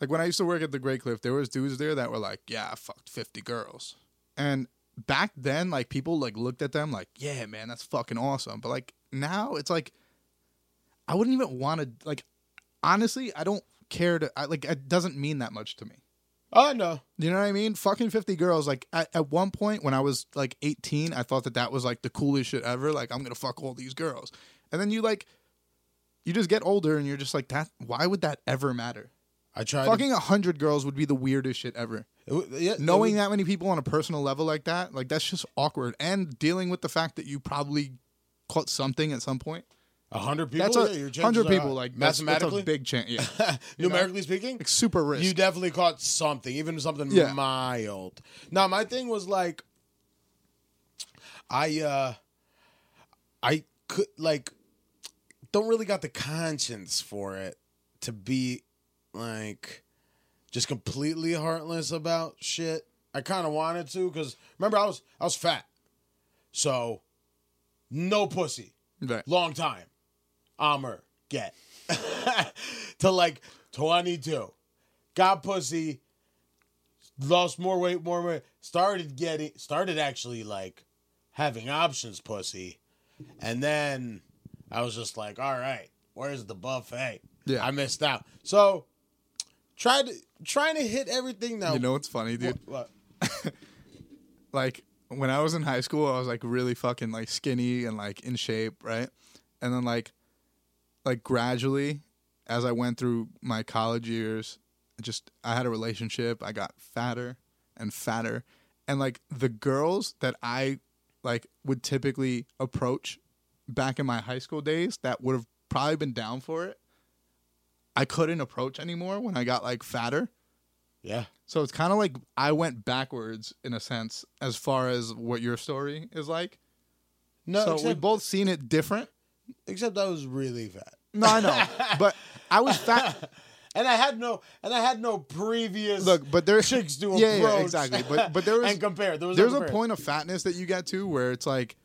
[SPEAKER 2] like when I used to work at the Great Cliff, there was dudes there that were like, yeah, I fucked fifty girls, and back then like people like looked at them like, yeah, man, that's fucking awesome, but like now it's like I wouldn't even want to like honestly, I don't care to I, like it doesn't mean that much to me.
[SPEAKER 3] Oh no,
[SPEAKER 2] You know what I mean? Fucking 50 girls. Like, at, at one point when I was like 18, I thought that that was like the coolest shit ever. Like, I'm going to fuck all these girls. And then you like, you just get older and you're just like, that, why would that ever matter?
[SPEAKER 3] I tried.
[SPEAKER 2] Fucking 100 girls would be the weirdest shit ever.
[SPEAKER 3] it, yeah,
[SPEAKER 2] Knowing
[SPEAKER 3] was-
[SPEAKER 2] that many people on a personal level like that, like, that's just awkward. And dealing with the fact that you probably caught something at some point.
[SPEAKER 3] A hundred people,
[SPEAKER 2] That's
[SPEAKER 3] yeah,
[SPEAKER 2] a
[SPEAKER 3] your
[SPEAKER 2] 100 people. Like, that's, that's a
[SPEAKER 3] mathematically,
[SPEAKER 2] big chance. Yeah. [LAUGHS] You know?
[SPEAKER 3] numerically speaking,
[SPEAKER 2] Like, super risk.
[SPEAKER 3] you definitely caught something, even something
[SPEAKER 2] Yeah.
[SPEAKER 3] mild. Now, my thing was like, I, uh I could like, don't really got the conscience for it to be like, just completely heartless about shit. I kind of wanted to because remember I was I was fat, so no pussy
[SPEAKER 2] right.
[SPEAKER 3] long time. Armor get [LAUGHS] to like 22. Got pussy, lost more weight, more weight. Started getting, started actually like having options pussy. And then I was just like, all right, where's the buffet?
[SPEAKER 2] Yeah.
[SPEAKER 3] I missed out. So tried to, trying to hit everything now.
[SPEAKER 2] You know what's funny, dude?
[SPEAKER 3] What- [LAUGHS]
[SPEAKER 2] like when I was in high school, I was like really fucking like skinny and like in shape, right? And then like like gradually as I went through my college years, I just I had a relationship, I got fatter and fatter. And like the girls that I like would typically approach back in my high school days that would have probably been down for it. I couldn't approach anymore when I got like fatter.
[SPEAKER 3] yeah.
[SPEAKER 2] So it's kind of like I went backwards in a sense as far as what your story is like.
[SPEAKER 3] No,
[SPEAKER 2] so we both seen it different.
[SPEAKER 3] except I was really fat.
[SPEAKER 2] No, I know, but I was fat. [LAUGHS]
[SPEAKER 3] and I had no and I had no previous
[SPEAKER 2] Look, but there's
[SPEAKER 3] chicks doing
[SPEAKER 2] yeah, yeah, exactly. But but there [LAUGHS] was
[SPEAKER 3] and compare. There was
[SPEAKER 2] there's a
[SPEAKER 3] compare.
[SPEAKER 2] point of fatness that you get to where it's like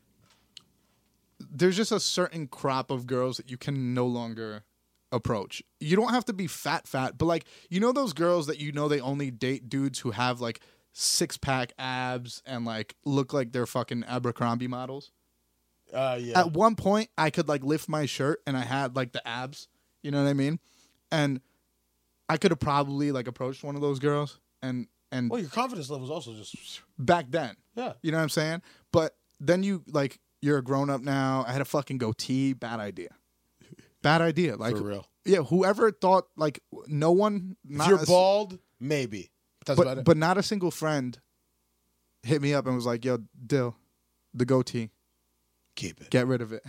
[SPEAKER 2] there's just a certain crop of girls that you can no longer approach. You don't have to be fat fat, but like you know those girls that you know they only date dudes who have like six pack abs and like look like they're fucking Abercrombie models.
[SPEAKER 3] Uh, yeah.
[SPEAKER 2] At one point, I could like lift my shirt and I had like the abs. You know what I mean? And I could have probably like approached one of those girls and and
[SPEAKER 3] well, your confidence level is also just
[SPEAKER 2] back then.
[SPEAKER 3] yeah.
[SPEAKER 2] You know what I'm saying? But then you like you're a grown up now. I had a fucking goatee. Bad idea. Bad idea. Like
[SPEAKER 3] For real.
[SPEAKER 2] yeah, whoever thought like no one
[SPEAKER 3] If you're
[SPEAKER 2] a
[SPEAKER 3] bald, maybe. That's about
[SPEAKER 2] but
[SPEAKER 3] it.
[SPEAKER 2] but not a single friend hit me up and was like, "Yo, Dill, the goatee,
[SPEAKER 3] keep it.
[SPEAKER 2] get rid of it."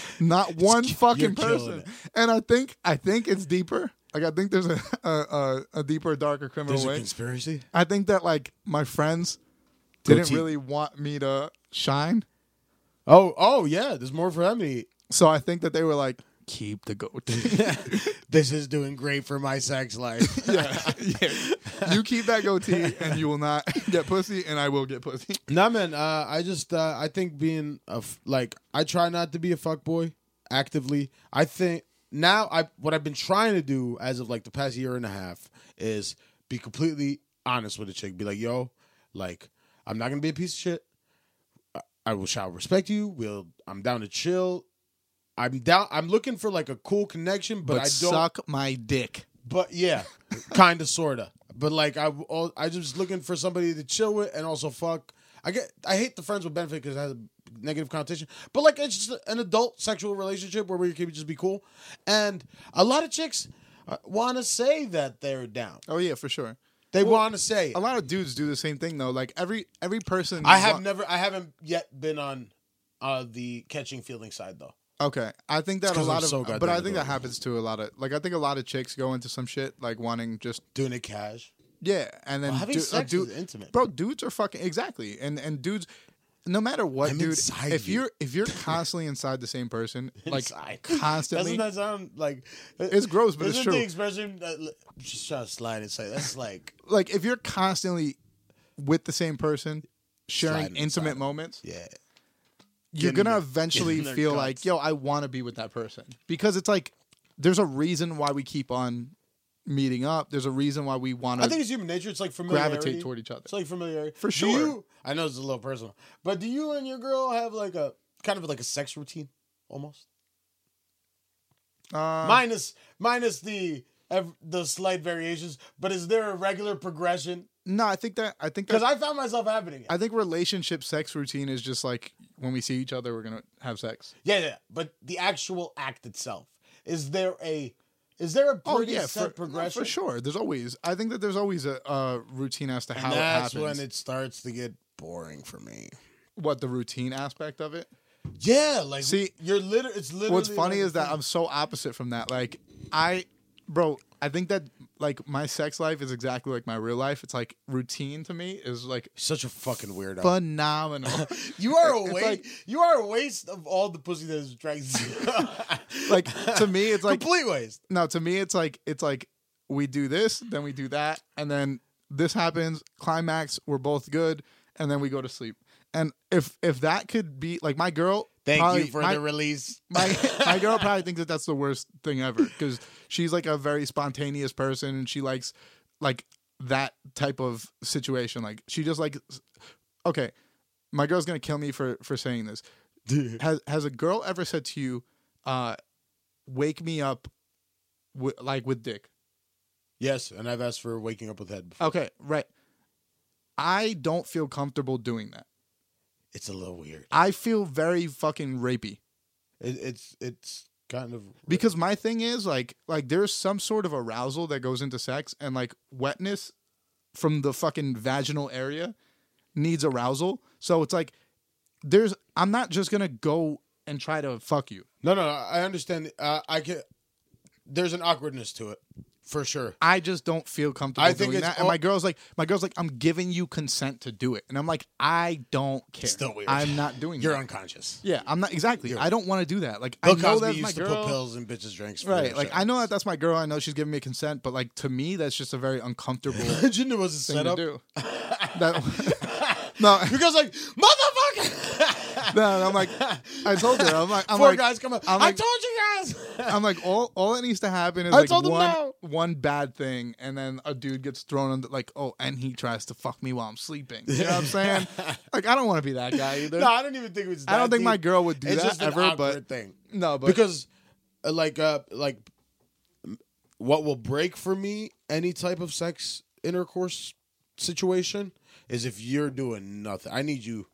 [SPEAKER 2] [LAUGHS] not one
[SPEAKER 3] ki-
[SPEAKER 2] fucking person. And I think I think it's deeper. Like I think there's a a, a, a deeper, darker criminal
[SPEAKER 3] There's
[SPEAKER 2] way.
[SPEAKER 3] conspiracy.
[SPEAKER 2] I think that like my friends didn't
[SPEAKER 3] Goatee.
[SPEAKER 2] really want me to shine.
[SPEAKER 3] Oh, oh yeah. There's more for them to eat.
[SPEAKER 2] So I think that they were like, keep the goatee. [LAUGHS]
[SPEAKER 3] This is doing great for my sex life. [LAUGHS]
[SPEAKER 2] yeah, yeah. [LAUGHS] you keep that goatee, and you will not [LAUGHS] get pussy, and I will get pussy. [LAUGHS]
[SPEAKER 3] Nah, man. Uh, I just uh, I think being a f- like I try not to be a fuck boy actively. I think now I what I've been trying to do as of like the past year and a half is be completely honest with a chick. Be like, yo, like I'm not gonna be a piece of shit. I- I will shall respect you. We'll I'm down to chill. I'm down. I'm looking for like a cool connection, but,
[SPEAKER 2] But,
[SPEAKER 3] I don't.
[SPEAKER 2] suck my dick.
[SPEAKER 3] But yeah, kind of, sorta. But like I, I just looking for somebody to chill with and also fuck. I get, I hate the friends with benefit because it has a negative connotation. But like it's just an adult sexual relationship where we can just be cool. And a lot of chicks want to say that they're down.
[SPEAKER 2] Oh yeah, for sure.
[SPEAKER 3] They want to say.
[SPEAKER 2] A lot of dudes do the same thing though. Like every every person.
[SPEAKER 3] I have
[SPEAKER 2] wa-
[SPEAKER 3] never, I haven't yet been on uh the catching feeling side though.
[SPEAKER 2] Okay, I think that a
[SPEAKER 3] 'cause I'm
[SPEAKER 2] lot of,
[SPEAKER 3] so
[SPEAKER 2] but I think that
[SPEAKER 3] adorable.
[SPEAKER 2] happens to a lot of, like I think a lot of chicks go into some shit like wanting just
[SPEAKER 3] Doing it cash.
[SPEAKER 2] yeah, and then
[SPEAKER 3] Well, having
[SPEAKER 2] du- a
[SPEAKER 3] sex is intimate.
[SPEAKER 2] bro. Dudes are fucking exactly, and and dudes, no matter what,
[SPEAKER 3] I'm
[SPEAKER 2] dude.
[SPEAKER 3] inside
[SPEAKER 2] If
[SPEAKER 3] you.
[SPEAKER 2] you're if you're [LAUGHS] constantly inside the same person, [LAUGHS] like
[SPEAKER 3] Inside.
[SPEAKER 2] constantly,
[SPEAKER 3] Doesn't that sound like
[SPEAKER 2] It's gross, but it's
[SPEAKER 3] Isn't
[SPEAKER 2] true.
[SPEAKER 3] the expression uh, l- just try to slide inside? That's like
[SPEAKER 2] like if you're constantly with the same person, sharing
[SPEAKER 3] Sliding
[SPEAKER 2] intimate
[SPEAKER 3] inside.
[SPEAKER 2] moments,
[SPEAKER 3] yeah.
[SPEAKER 2] You're gonna
[SPEAKER 3] their-
[SPEAKER 2] eventually feel
[SPEAKER 3] guts.
[SPEAKER 2] like, yo, I want to be with that person because it's like there's a reason why we keep on meeting up. There's a reason why we want to.
[SPEAKER 3] I think it's human nature. It's like familiarity.
[SPEAKER 2] gravitate toward each other.
[SPEAKER 3] It's like familiarity.
[SPEAKER 2] For sure.
[SPEAKER 3] you- I know it's a little personal, but do you and your girl have like a kind of like a sex routine almost?
[SPEAKER 2] Uh,
[SPEAKER 3] minus minus the the slight variations, but is there a regular progression?
[SPEAKER 2] No, I think that I think
[SPEAKER 3] Because I found myself happening. it.
[SPEAKER 2] I think relationship sex routine is just like when we see each other, we're gonna have sex.
[SPEAKER 3] yeah, yeah, but the actual act itself is there a is there a oh, pretty set
[SPEAKER 2] for,
[SPEAKER 3] progression?
[SPEAKER 2] for sure. There's always I think that there's always a, a routine as to
[SPEAKER 3] And
[SPEAKER 2] how it
[SPEAKER 3] that's when it starts to get boring for me.
[SPEAKER 2] what the routine aspect of it.
[SPEAKER 3] Yeah, like
[SPEAKER 2] See,
[SPEAKER 3] you're literally. It's literally.
[SPEAKER 2] What's funny
[SPEAKER 3] like
[SPEAKER 2] is that
[SPEAKER 3] thing.
[SPEAKER 2] I'm so opposite from that. Like I, bro, I think that like my sex life is exactly like my real life. It's like routine to me is like
[SPEAKER 3] such a fucking weirdo.
[SPEAKER 2] phenomenal. [LAUGHS]
[SPEAKER 3] You are a waste.
[SPEAKER 2] like-
[SPEAKER 3] you are a waste of all the pussy that is to [LAUGHS] [LAUGHS]
[SPEAKER 2] like to me, it's like
[SPEAKER 3] complete waste.
[SPEAKER 2] no. To me, it's like it's like we do this, then we do that, and then this happens. Climax, we're both good, and then we go to sleep. And if if that could be like my girl,
[SPEAKER 3] Thank
[SPEAKER 2] probably-
[SPEAKER 3] you for
[SPEAKER 2] my,
[SPEAKER 3] the release. [LAUGHS]
[SPEAKER 2] my my girl [LAUGHS] probably thinks that that's the worst thing ever because she's like a very spontaneous person and she likes like that type of situation. Like she just like okay, my girl's gonna kill me for for saying this. [LAUGHS] Has has a girl ever said to you, uh, "Wake me up," wi- like with dick?
[SPEAKER 3] yes, and I've asked for waking up with head. Before.
[SPEAKER 2] Okay, right. I don't feel comfortable doing that.
[SPEAKER 3] It's a little weird.
[SPEAKER 2] I feel very fucking rapey.
[SPEAKER 3] It, it's it's kind of
[SPEAKER 2] because my thing is like like there's some sort of arousal that goes into sex and like wetness from the fucking vaginal area needs arousal so it's like there's i'm not just gonna go and try to fuck you
[SPEAKER 3] no, no. no, I understand. Uh, I can. There's an awkwardness to it, for sure.
[SPEAKER 2] i just don't feel comfortable
[SPEAKER 3] I think
[SPEAKER 2] doing
[SPEAKER 3] it's
[SPEAKER 2] that and
[SPEAKER 3] all-
[SPEAKER 2] my girl's like my girl's like i'm giving you consent to do it and i'm like i don't care
[SPEAKER 3] Still weird.
[SPEAKER 2] i'm not doing
[SPEAKER 3] You're
[SPEAKER 2] that
[SPEAKER 3] unconscious.
[SPEAKER 2] yeah i'm not exactly i don't want to do that like
[SPEAKER 3] Bill
[SPEAKER 2] i know
[SPEAKER 3] Cosby
[SPEAKER 2] that's
[SPEAKER 3] used
[SPEAKER 2] my
[SPEAKER 3] to
[SPEAKER 2] girl
[SPEAKER 3] put pills in bitches' drinks. For
[SPEAKER 2] right
[SPEAKER 3] their
[SPEAKER 2] like
[SPEAKER 3] sex.
[SPEAKER 2] i know that that's my girl i know she's giving me consent but like to me that's just a very uncomfortable
[SPEAKER 3] Imagine it was a
[SPEAKER 2] thing
[SPEAKER 3] setup.
[SPEAKER 2] to do. [LAUGHS] That, [LAUGHS] no,
[SPEAKER 3] Because like motherfucker,
[SPEAKER 2] no, I'm like, I told her, I'm like, I'm
[SPEAKER 3] four
[SPEAKER 2] like,
[SPEAKER 3] guys come up.
[SPEAKER 2] I'm
[SPEAKER 3] I told you guys.
[SPEAKER 2] I'm like, all, all that needs to happen is
[SPEAKER 3] I
[SPEAKER 2] like one,
[SPEAKER 3] no.
[SPEAKER 2] one bad thing, and then a dude gets thrown under, like, oh, and he tries to fuck me while I'm sleeping. You know what I'm [LAUGHS] saying? like, I don't want to be that guy either.
[SPEAKER 3] no, I don't even think it was.
[SPEAKER 2] I don't
[SPEAKER 3] that
[SPEAKER 2] think my girl would do
[SPEAKER 3] It's
[SPEAKER 2] that ever, but
[SPEAKER 3] thing.
[SPEAKER 2] no, but
[SPEAKER 3] because uh, like uh like what will break for me any type of sex intercourse situation is if you're doing nothing. I need you.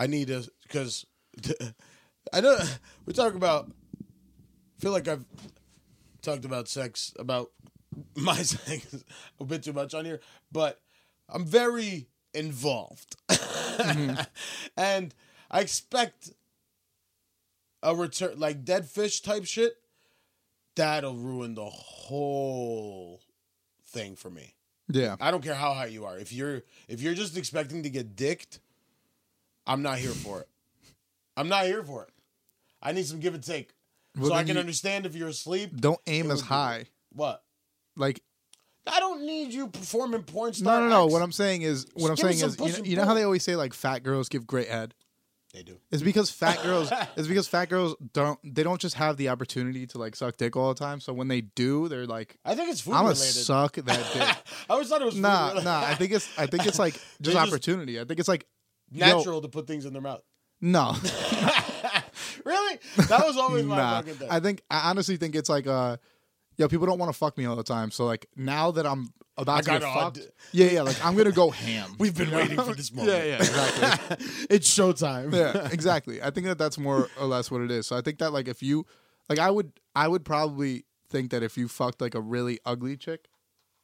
[SPEAKER 3] I need to because [LAUGHS] I know [LAUGHS] we talk about. I feel like I've talked about sex about [LAUGHS] my sex a bit too much on here, but I'm very involved, mm-hmm. and I expect a return like dead fish type shit. That'll ruin the whole thing for me.
[SPEAKER 2] yeah,
[SPEAKER 3] I don't care how high you are. If you're if you're just expecting to get dicked, I'm not here for it. I'm not here for it. I need some give and take.
[SPEAKER 2] Well,
[SPEAKER 3] so I can
[SPEAKER 2] you-
[SPEAKER 3] understand if you're asleep.
[SPEAKER 2] don't aim as high.
[SPEAKER 3] What?
[SPEAKER 2] Like,
[SPEAKER 3] I don't need you performing porn
[SPEAKER 2] No,
[SPEAKER 3] star.
[SPEAKER 2] no, no.
[SPEAKER 3] acts.
[SPEAKER 2] What I'm saying is, what I'm
[SPEAKER 3] Just me
[SPEAKER 2] saying is, you know, you know how they always say like fat girls give great head.
[SPEAKER 3] They do.
[SPEAKER 2] It's because fat girls. [LAUGHS] it's because fat girls don't. They don't just have the opportunity to like suck dick all the time. So when they do, they're like,
[SPEAKER 3] I think it's food
[SPEAKER 2] "I'm gonna
[SPEAKER 3] related.
[SPEAKER 2] suck that [LAUGHS] dick."
[SPEAKER 3] I always thought it was food
[SPEAKER 2] nah, nah. I think it's. I think it's like [LAUGHS] just
[SPEAKER 3] just-
[SPEAKER 2] opportunity. I think it's like yo,
[SPEAKER 3] natural to put things in their mouth.
[SPEAKER 2] no, [LAUGHS] [LAUGHS]
[SPEAKER 3] really? That was always my
[SPEAKER 2] nah.
[SPEAKER 3] fucking thing.
[SPEAKER 2] I think I honestly think it's like uh, yo, people don't want to fuck me all the time. So like now that I'm about
[SPEAKER 3] I
[SPEAKER 2] to get fucked,
[SPEAKER 3] aud-
[SPEAKER 2] yeah, yeah, like I'm gonna go ham. [LAUGHS]
[SPEAKER 3] We've been
[SPEAKER 2] you know?
[SPEAKER 3] waiting for this moment.
[SPEAKER 2] yeah, yeah, exactly.
[SPEAKER 3] it's showtime.
[SPEAKER 2] yeah, exactly. I think that that's more or less what it is. So I think that like if you like I would I would probably think that if you fucked like a really ugly chick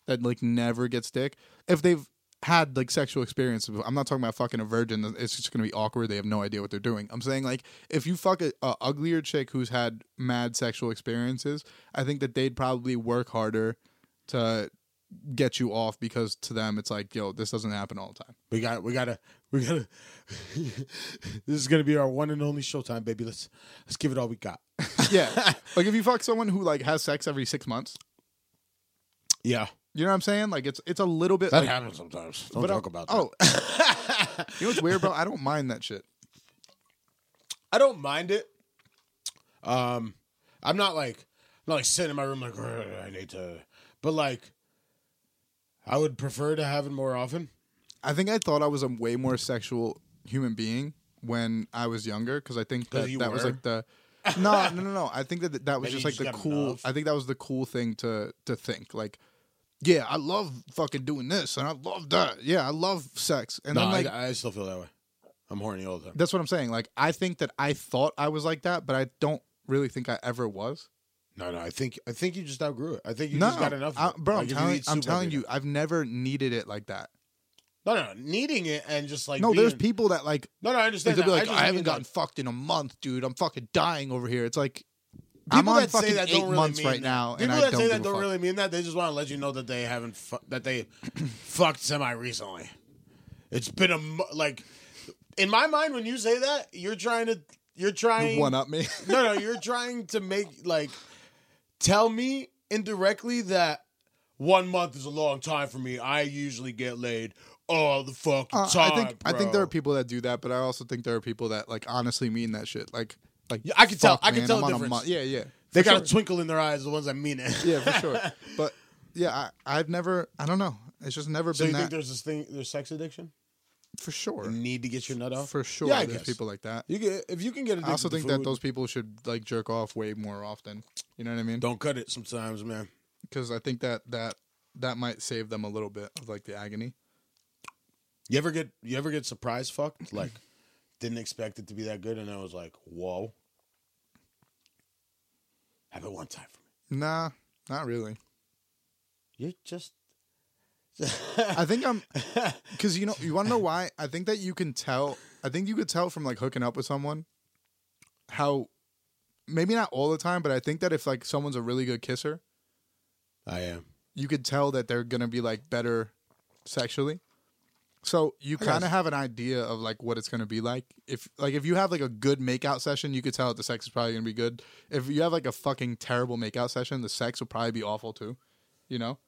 [SPEAKER 2] that like never gets dick, if they've had like sexual experience, I'm not talking about fucking a virgin. It's just gonna be awkward. They have no idea what they're doing. I'm saying like if you fuck a, a uglier chick who's had mad sexual experiences, I think that they'd probably work harder to get you off because to them it's like yo this doesn't happen all the time.
[SPEAKER 3] We got. We gotta. We gotta. [LAUGHS] this is gonna be our one and only showtime, baby. Let's let's give it all we got.
[SPEAKER 2] Yeah, [LAUGHS] like if you fuck someone who like has sex every six months.
[SPEAKER 3] Yeah,
[SPEAKER 2] You know what I'm saying? Like it's it's a little bit
[SPEAKER 3] that
[SPEAKER 2] like,
[SPEAKER 3] happens sometimes. Don't talk about that.
[SPEAKER 2] Oh, [LAUGHS] [LAUGHS] you know what's weird, bro? I don't mind that shit.
[SPEAKER 3] I don't mind it. Um, I'm not like I'm not like sitting in my room like I need to, but like I would prefer to have it more often.
[SPEAKER 2] I think I thought I was a way more sexual human being when I was younger because I think that that was like the no no no no. I think that that was
[SPEAKER 3] Maybe
[SPEAKER 2] just like the
[SPEAKER 3] just got
[SPEAKER 2] cool.
[SPEAKER 3] enough.
[SPEAKER 2] I think that was the cool thing to to think like. Yeah, I love fucking doing this, and I love that. Yeah, I love sex, and
[SPEAKER 3] no,
[SPEAKER 2] then like
[SPEAKER 3] I, I still feel that way. I'm horny all the time.
[SPEAKER 2] that's what I'm saying. Like I think that I thought I was like that, but I don't really think I ever was.
[SPEAKER 3] No, no, I think I think you just outgrew it. I think you
[SPEAKER 2] no,
[SPEAKER 3] just got enough,
[SPEAKER 2] I- bro.
[SPEAKER 3] Like,
[SPEAKER 2] I'm telling, I'm telling you. I've never needed it like that.
[SPEAKER 3] No, no, needing it and just like
[SPEAKER 2] no, there's people that like
[SPEAKER 3] No, no, I understand.
[SPEAKER 2] they'll be like,
[SPEAKER 3] I,
[SPEAKER 2] I, haven't gotten
[SPEAKER 3] like,
[SPEAKER 2] fucked in a month, dude. I'm fucking dying over here. It's like
[SPEAKER 3] people
[SPEAKER 2] I'm on
[SPEAKER 3] that say that
[SPEAKER 2] eight
[SPEAKER 3] don't really
[SPEAKER 2] months
[SPEAKER 3] mean
[SPEAKER 2] right
[SPEAKER 3] that.
[SPEAKER 2] now,
[SPEAKER 3] People
[SPEAKER 2] and I
[SPEAKER 3] that
[SPEAKER 2] don't
[SPEAKER 3] say that
[SPEAKER 2] give a
[SPEAKER 3] don't
[SPEAKER 2] fuck.
[SPEAKER 3] really mean that. They just want to let you know that they haven't fu- that they [CLEARS THROAT] fucked semi recently. It's been a mo- like in my mind when you say that you're trying to you're trying to
[SPEAKER 2] one up me. [LAUGHS]
[SPEAKER 3] no no you're trying to make like tell me indirectly that one month is a long time for me. I usually get laid all the fucking
[SPEAKER 2] Uh,
[SPEAKER 3] time.
[SPEAKER 2] I think I think there are
[SPEAKER 3] bro.
[SPEAKER 2] people that do that, but I also think there are people that like honestly mean that shit. Like like
[SPEAKER 3] I can tell- I can
[SPEAKER 2] man,
[SPEAKER 3] tell
[SPEAKER 2] I'm
[SPEAKER 3] the difference.
[SPEAKER 2] Yeah, yeah.
[SPEAKER 3] they got a twinkle in their eyes. The ones that mean it.
[SPEAKER 2] yeah, for sure. [LAUGHS] But yeah, I, I've never. I don't know. It's just never
[SPEAKER 3] So
[SPEAKER 2] been
[SPEAKER 3] you think there's this thing? There's sex addiction.
[SPEAKER 2] For sure.
[SPEAKER 3] You need to get your nut off.
[SPEAKER 2] For sure.
[SPEAKER 3] Yeah, I
[SPEAKER 2] there's
[SPEAKER 3] guess.
[SPEAKER 2] people like that.
[SPEAKER 3] You get if you can get
[SPEAKER 2] I also think that those people should like jerk off way more often. You know what I mean?
[SPEAKER 3] don't cut it sometimes, man.
[SPEAKER 2] Because I think that that that might save them a little bit of like the agony.
[SPEAKER 3] You ever get you ever get surprise fucked? Like didn't expect it to be that good, and I was like, whoa. Happened one time for me.
[SPEAKER 2] Nah, not really.
[SPEAKER 3] You're just.
[SPEAKER 2] I think I'm [LAUGHS] because you know you want to know why? I think that you can tell. I think you could tell from like hooking up with someone how maybe not all the time, but I think that if like someone's a really good kisser,
[SPEAKER 3] I am.
[SPEAKER 2] you could tell that they're gonna be like better sexually. So you kind of have an idea of like what it's gonna be like. If like if you have like a good makeout session, you could tell that the sex is probably gonna be good. If you have like a fucking terrible makeout session, the sex will probably be awful too. You know.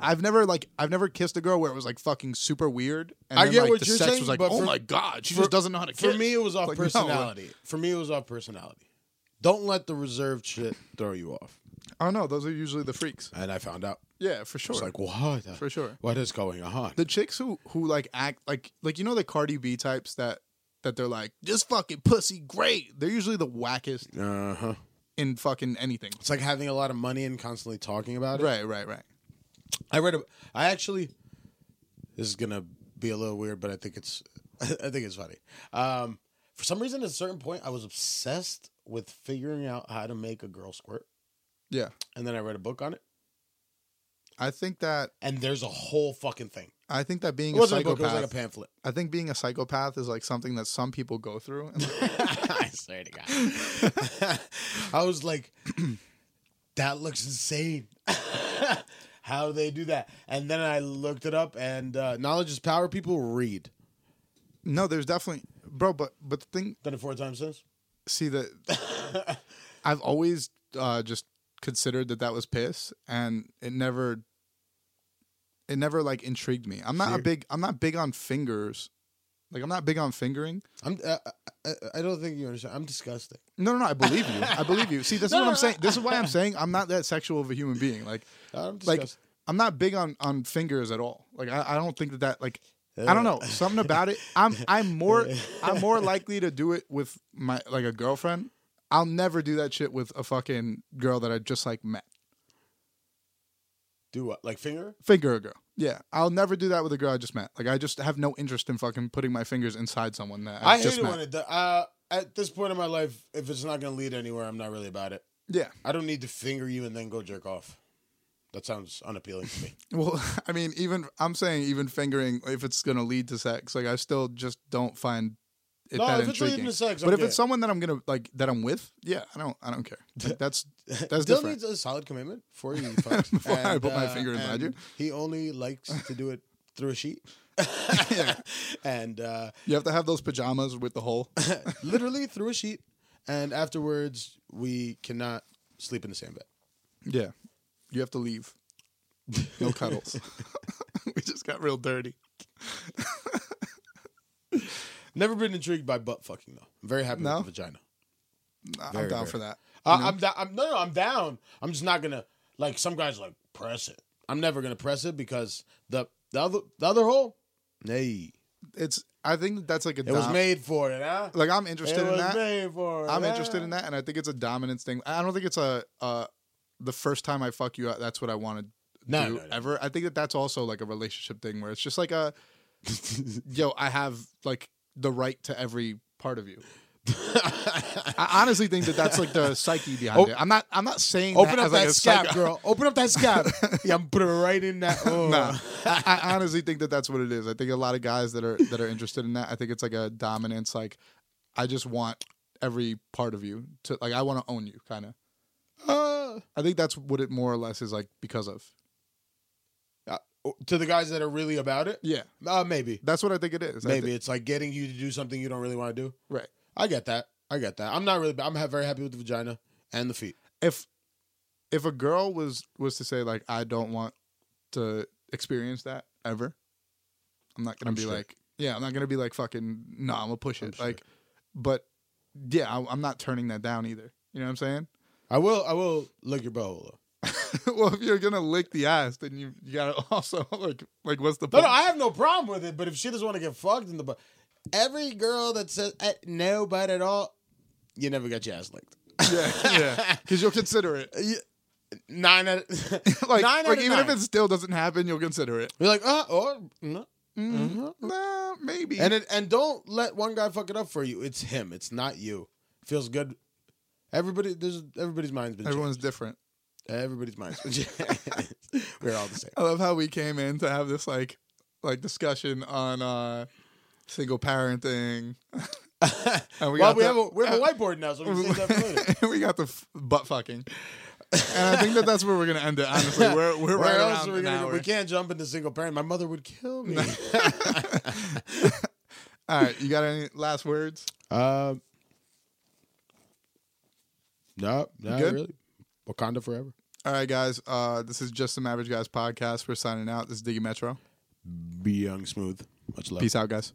[SPEAKER 2] I've never like I've never kissed a girl where it was like fucking super weird. And
[SPEAKER 3] I
[SPEAKER 2] then,
[SPEAKER 3] get
[SPEAKER 2] like,
[SPEAKER 3] what
[SPEAKER 2] the
[SPEAKER 3] you're
[SPEAKER 2] sex
[SPEAKER 3] saying,
[SPEAKER 2] was like,
[SPEAKER 3] but
[SPEAKER 2] oh
[SPEAKER 3] for-
[SPEAKER 2] my god, she
[SPEAKER 3] for-
[SPEAKER 2] just doesn't know how to
[SPEAKER 3] For
[SPEAKER 2] kiss.
[SPEAKER 3] me, it was off
[SPEAKER 2] Like, no.
[SPEAKER 3] personality. For me, it was off personality. Don't let the reserved shit throw you off.
[SPEAKER 2] Oh no, those are usually the freaks.
[SPEAKER 3] And I found out.
[SPEAKER 2] Yeah, for sure.
[SPEAKER 3] It's like, what?
[SPEAKER 2] for sure.
[SPEAKER 3] What is going on?
[SPEAKER 2] the chicks who who like act like like you know the Cardi B types that that they're like just fucking pussy great. They're usually the wackest
[SPEAKER 3] Uh huh.
[SPEAKER 2] in fucking anything.
[SPEAKER 3] It's like having a lot of money and constantly talking about it.
[SPEAKER 2] Right, right, right.
[SPEAKER 3] I read. A, I actually. This is gonna be a little weird, but I think it's. [LAUGHS] I think it's funny. Um, for some reason, at a certain point, I was obsessed with figuring out how to make a girl squirt,
[SPEAKER 2] Yeah,
[SPEAKER 3] and then I read a book on it.
[SPEAKER 2] I think that
[SPEAKER 3] And there's a whole fucking thing.
[SPEAKER 2] I think that being
[SPEAKER 3] It
[SPEAKER 2] a
[SPEAKER 3] wasn't a book;
[SPEAKER 2] psychopath.
[SPEAKER 3] it was like a pamphlet.
[SPEAKER 2] I think being a psychopath is like something that some people go through. [LAUGHS]
[SPEAKER 3] I swear to God. I was like, [CLEARS THROAT] that looks insane. [LAUGHS] How do they do that? And then I looked it up, and uh, knowledge is power. People read.
[SPEAKER 2] no, there's definitely, bro. But but the thing,
[SPEAKER 3] Done it four times since.
[SPEAKER 2] see that [LAUGHS] I've always uh, just considered that that was piss, and it never it never like intrigued me. I'm not a big I'm not big on fingers. Like I'm not big on fingering.
[SPEAKER 3] I'm. Uh, I, I don't think you understand. I'm disgusting.
[SPEAKER 2] No, no, no. I believe you. I believe you. See, this [LAUGHS]
[SPEAKER 3] No,
[SPEAKER 2] is what
[SPEAKER 3] no,
[SPEAKER 2] I'm
[SPEAKER 3] no.
[SPEAKER 2] saying. This is why I'm [LAUGHS] saying I'm not that sexual of a human being. Like,
[SPEAKER 3] I'm
[SPEAKER 2] like. I'm not big on on fingers at all. Like, I, I don't think that that like I don't know something about it. I'm I'm more [LAUGHS] I'm more likely to do it with my like a girlfriend. I'll never do that shit with a fucking girl that I just like met.
[SPEAKER 3] Do what? Like finger?
[SPEAKER 2] Finger a girl. Yeah, I'll never do that with a girl I just met. Like, I just have no interest in fucking putting my fingers inside someone that I,
[SPEAKER 3] I hate
[SPEAKER 2] just
[SPEAKER 3] it
[SPEAKER 2] met.
[SPEAKER 3] when it. Uh, at this point in my life, if it's not going to lead anywhere, I'm not really about it.
[SPEAKER 2] yeah.
[SPEAKER 3] I don't need to finger you and then go jerk off. That sounds unappealing to me. [LAUGHS]
[SPEAKER 2] Well, [LAUGHS] I mean, even I'm saying even fingering if it's gonna lead to sex, like I still just don't find it
[SPEAKER 3] No,
[SPEAKER 2] that
[SPEAKER 3] if it's
[SPEAKER 2] intriguing.
[SPEAKER 3] to sex,
[SPEAKER 2] but if
[SPEAKER 3] good.
[SPEAKER 2] it's someone that I'm gonna like that I'm with, yeah, I don't I don't care. [LAUGHS] Like, that's that's
[SPEAKER 3] Dylan
[SPEAKER 2] different.
[SPEAKER 3] needs a solid commitment for [LAUGHS] fucks.
[SPEAKER 2] Before I put my finger inside you.
[SPEAKER 3] He only likes to do it through a sheet. [LAUGHS] yeah. and uh,
[SPEAKER 2] You have to have those pajamas with the hole.
[SPEAKER 3] literally through a sheet. And afterwards, we cannot sleep in the same bed.
[SPEAKER 2] yeah, you have to leave. No cuddles. we just got real dirty.
[SPEAKER 3] Never been intrigued by butt fucking though. I'm very happy
[SPEAKER 2] No?
[SPEAKER 3] with the vagina.
[SPEAKER 2] I'm down
[SPEAKER 3] very.
[SPEAKER 2] for that.
[SPEAKER 3] Uh, I'm, da- I'm no, no, I'm down. I'm just not gonna like some guys like press it. I'm never gonna press it because the the other the other hole, nay,
[SPEAKER 2] It's. I think that's like a.
[SPEAKER 3] it was
[SPEAKER 2] dom-
[SPEAKER 3] made for it, huh?
[SPEAKER 2] Like I'm interested
[SPEAKER 3] it
[SPEAKER 2] in
[SPEAKER 3] was
[SPEAKER 2] that.
[SPEAKER 3] made for it.
[SPEAKER 2] I'm
[SPEAKER 3] huh?
[SPEAKER 2] interested in that, and I think it's a dominance thing. I don't think it's a uh, the first time I fuck you. Up, that's what I want to
[SPEAKER 3] No,
[SPEAKER 2] do
[SPEAKER 3] no, no.
[SPEAKER 2] ever. I think that that's also like a relationship thing where it's just like a [LAUGHS] yo. I have like the right to every part of you. [LAUGHS] I honestly think that that's like the psyche behind
[SPEAKER 3] Op-
[SPEAKER 2] it. I'm not. I'm not saying
[SPEAKER 3] Open
[SPEAKER 2] that
[SPEAKER 3] up
[SPEAKER 2] as like
[SPEAKER 3] that
[SPEAKER 2] a
[SPEAKER 3] scab, girl. Open up that scab. [LAUGHS] yeah, I'm putting it right in that. Oh.
[SPEAKER 2] Nah, [LAUGHS] I, I honestly think that that's what it is. I think a lot of guys that are that are interested in that. I think it's like a dominance. Like, I just want every part of you to like. I want to own you, kind of.
[SPEAKER 3] Uh,
[SPEAKER 2] I think that's what it more or less is like because of.
[SPEAKER 3] To the guys that are really about it,
[SPEAKER 2] Yeah,
[SPEAKER 3] uh, maybe,
[SPEAKER 2] that's what I think it is.
[SPEAKER 3] Maybe it's like getting you to do something you don't really want to do.
[SPEAKER 2] right.
[SPEAKER 3] I get that. I get that. I'm not really. I'm very happy with the vagina and the feet.
[SPEAKER 2] If if a girl was was to say like I don't want to experience that ever, I'm not gonna
[SPEAKER 3] I'm
[SPEAKER 2] be like yeah, I'm not gonna be like fucking no, I'm gonna push it. Like, but yeah, I, I'm not turning that down either. You know what I'm saying?
[SPEAKER 3] I will. I will lick your butthole. [LAUGHS]
[SPEAKER 2] well, if you're gonna lick the ass, then you, you gotta [LAUGHS] also like like what's the point?
[SPEAKER 3] no, I have no problem with it. But if she doesn't want to get fucked in the butt, every girl that says eh, no butt at all, you never got your ass licked.
[SPEAKER 2] yeah, yeah, because you'll consider it. [LAUGHS]
[SPEAKER 3] Nine out of
[SPEAKER 2] Like,
[SPEAKER 3] nine
[SPEAKER 2] like even
[SPEAKER 3] nine.
[SPEAKER 2] if it still doesn't happen, you'll consider it.
[SPEAKER 3] You're like, uh, or no.
[SPEAKER 2] Mm, Nah, maybe.
[SPEAKER 3] And it, and don't let one guy fuck it up for you. It's him. It's not you. Feels good. Everybody, there's everybody's mind's been
[SPEAKER 2] Everyone's different.
[SPEAKER 3] Changed. Everybody's mind's [LAUGHS] been changed. We're all the same.
[SPEAKER 2] I love how we came in to have this like like discussion on uh single parenting. [LAUGHS] And
[SPEAKER 3] well,
[SPEAKER 2] got
[SPEAKER 3] we
[SPEAKER 2] the-
[SPEAKER 3] have a we have a whiteboard now, so we can save that for later. [LAUGHS]
[SPEAKER 2] we got the f- butt fucking. And I think that that's where we're gonna end it. Honestly, we're we're
[SPEAKER 3] Where
[SPEAKER 2] right
[SPEAKER 3] else
[SPEAKER 2] around
[SPEAKER 3] are we gonna go? We can't jump into single parent. My mother would kill me.
[SPEAKER 2] All right, you got any last words?
[SPEAKER 3] um, no, not
[SPEAKER 2] good?
[SPEAKER 3] really. Wakanda forever.
[SPEAKER 2] All right, guys. Uh, this is just some average guys podcast. We're signing out. This is Diggy Metro.
[SPEAKER 3] Be young, smooth. Much love.
[SPEAKER 2] Peace out, guys.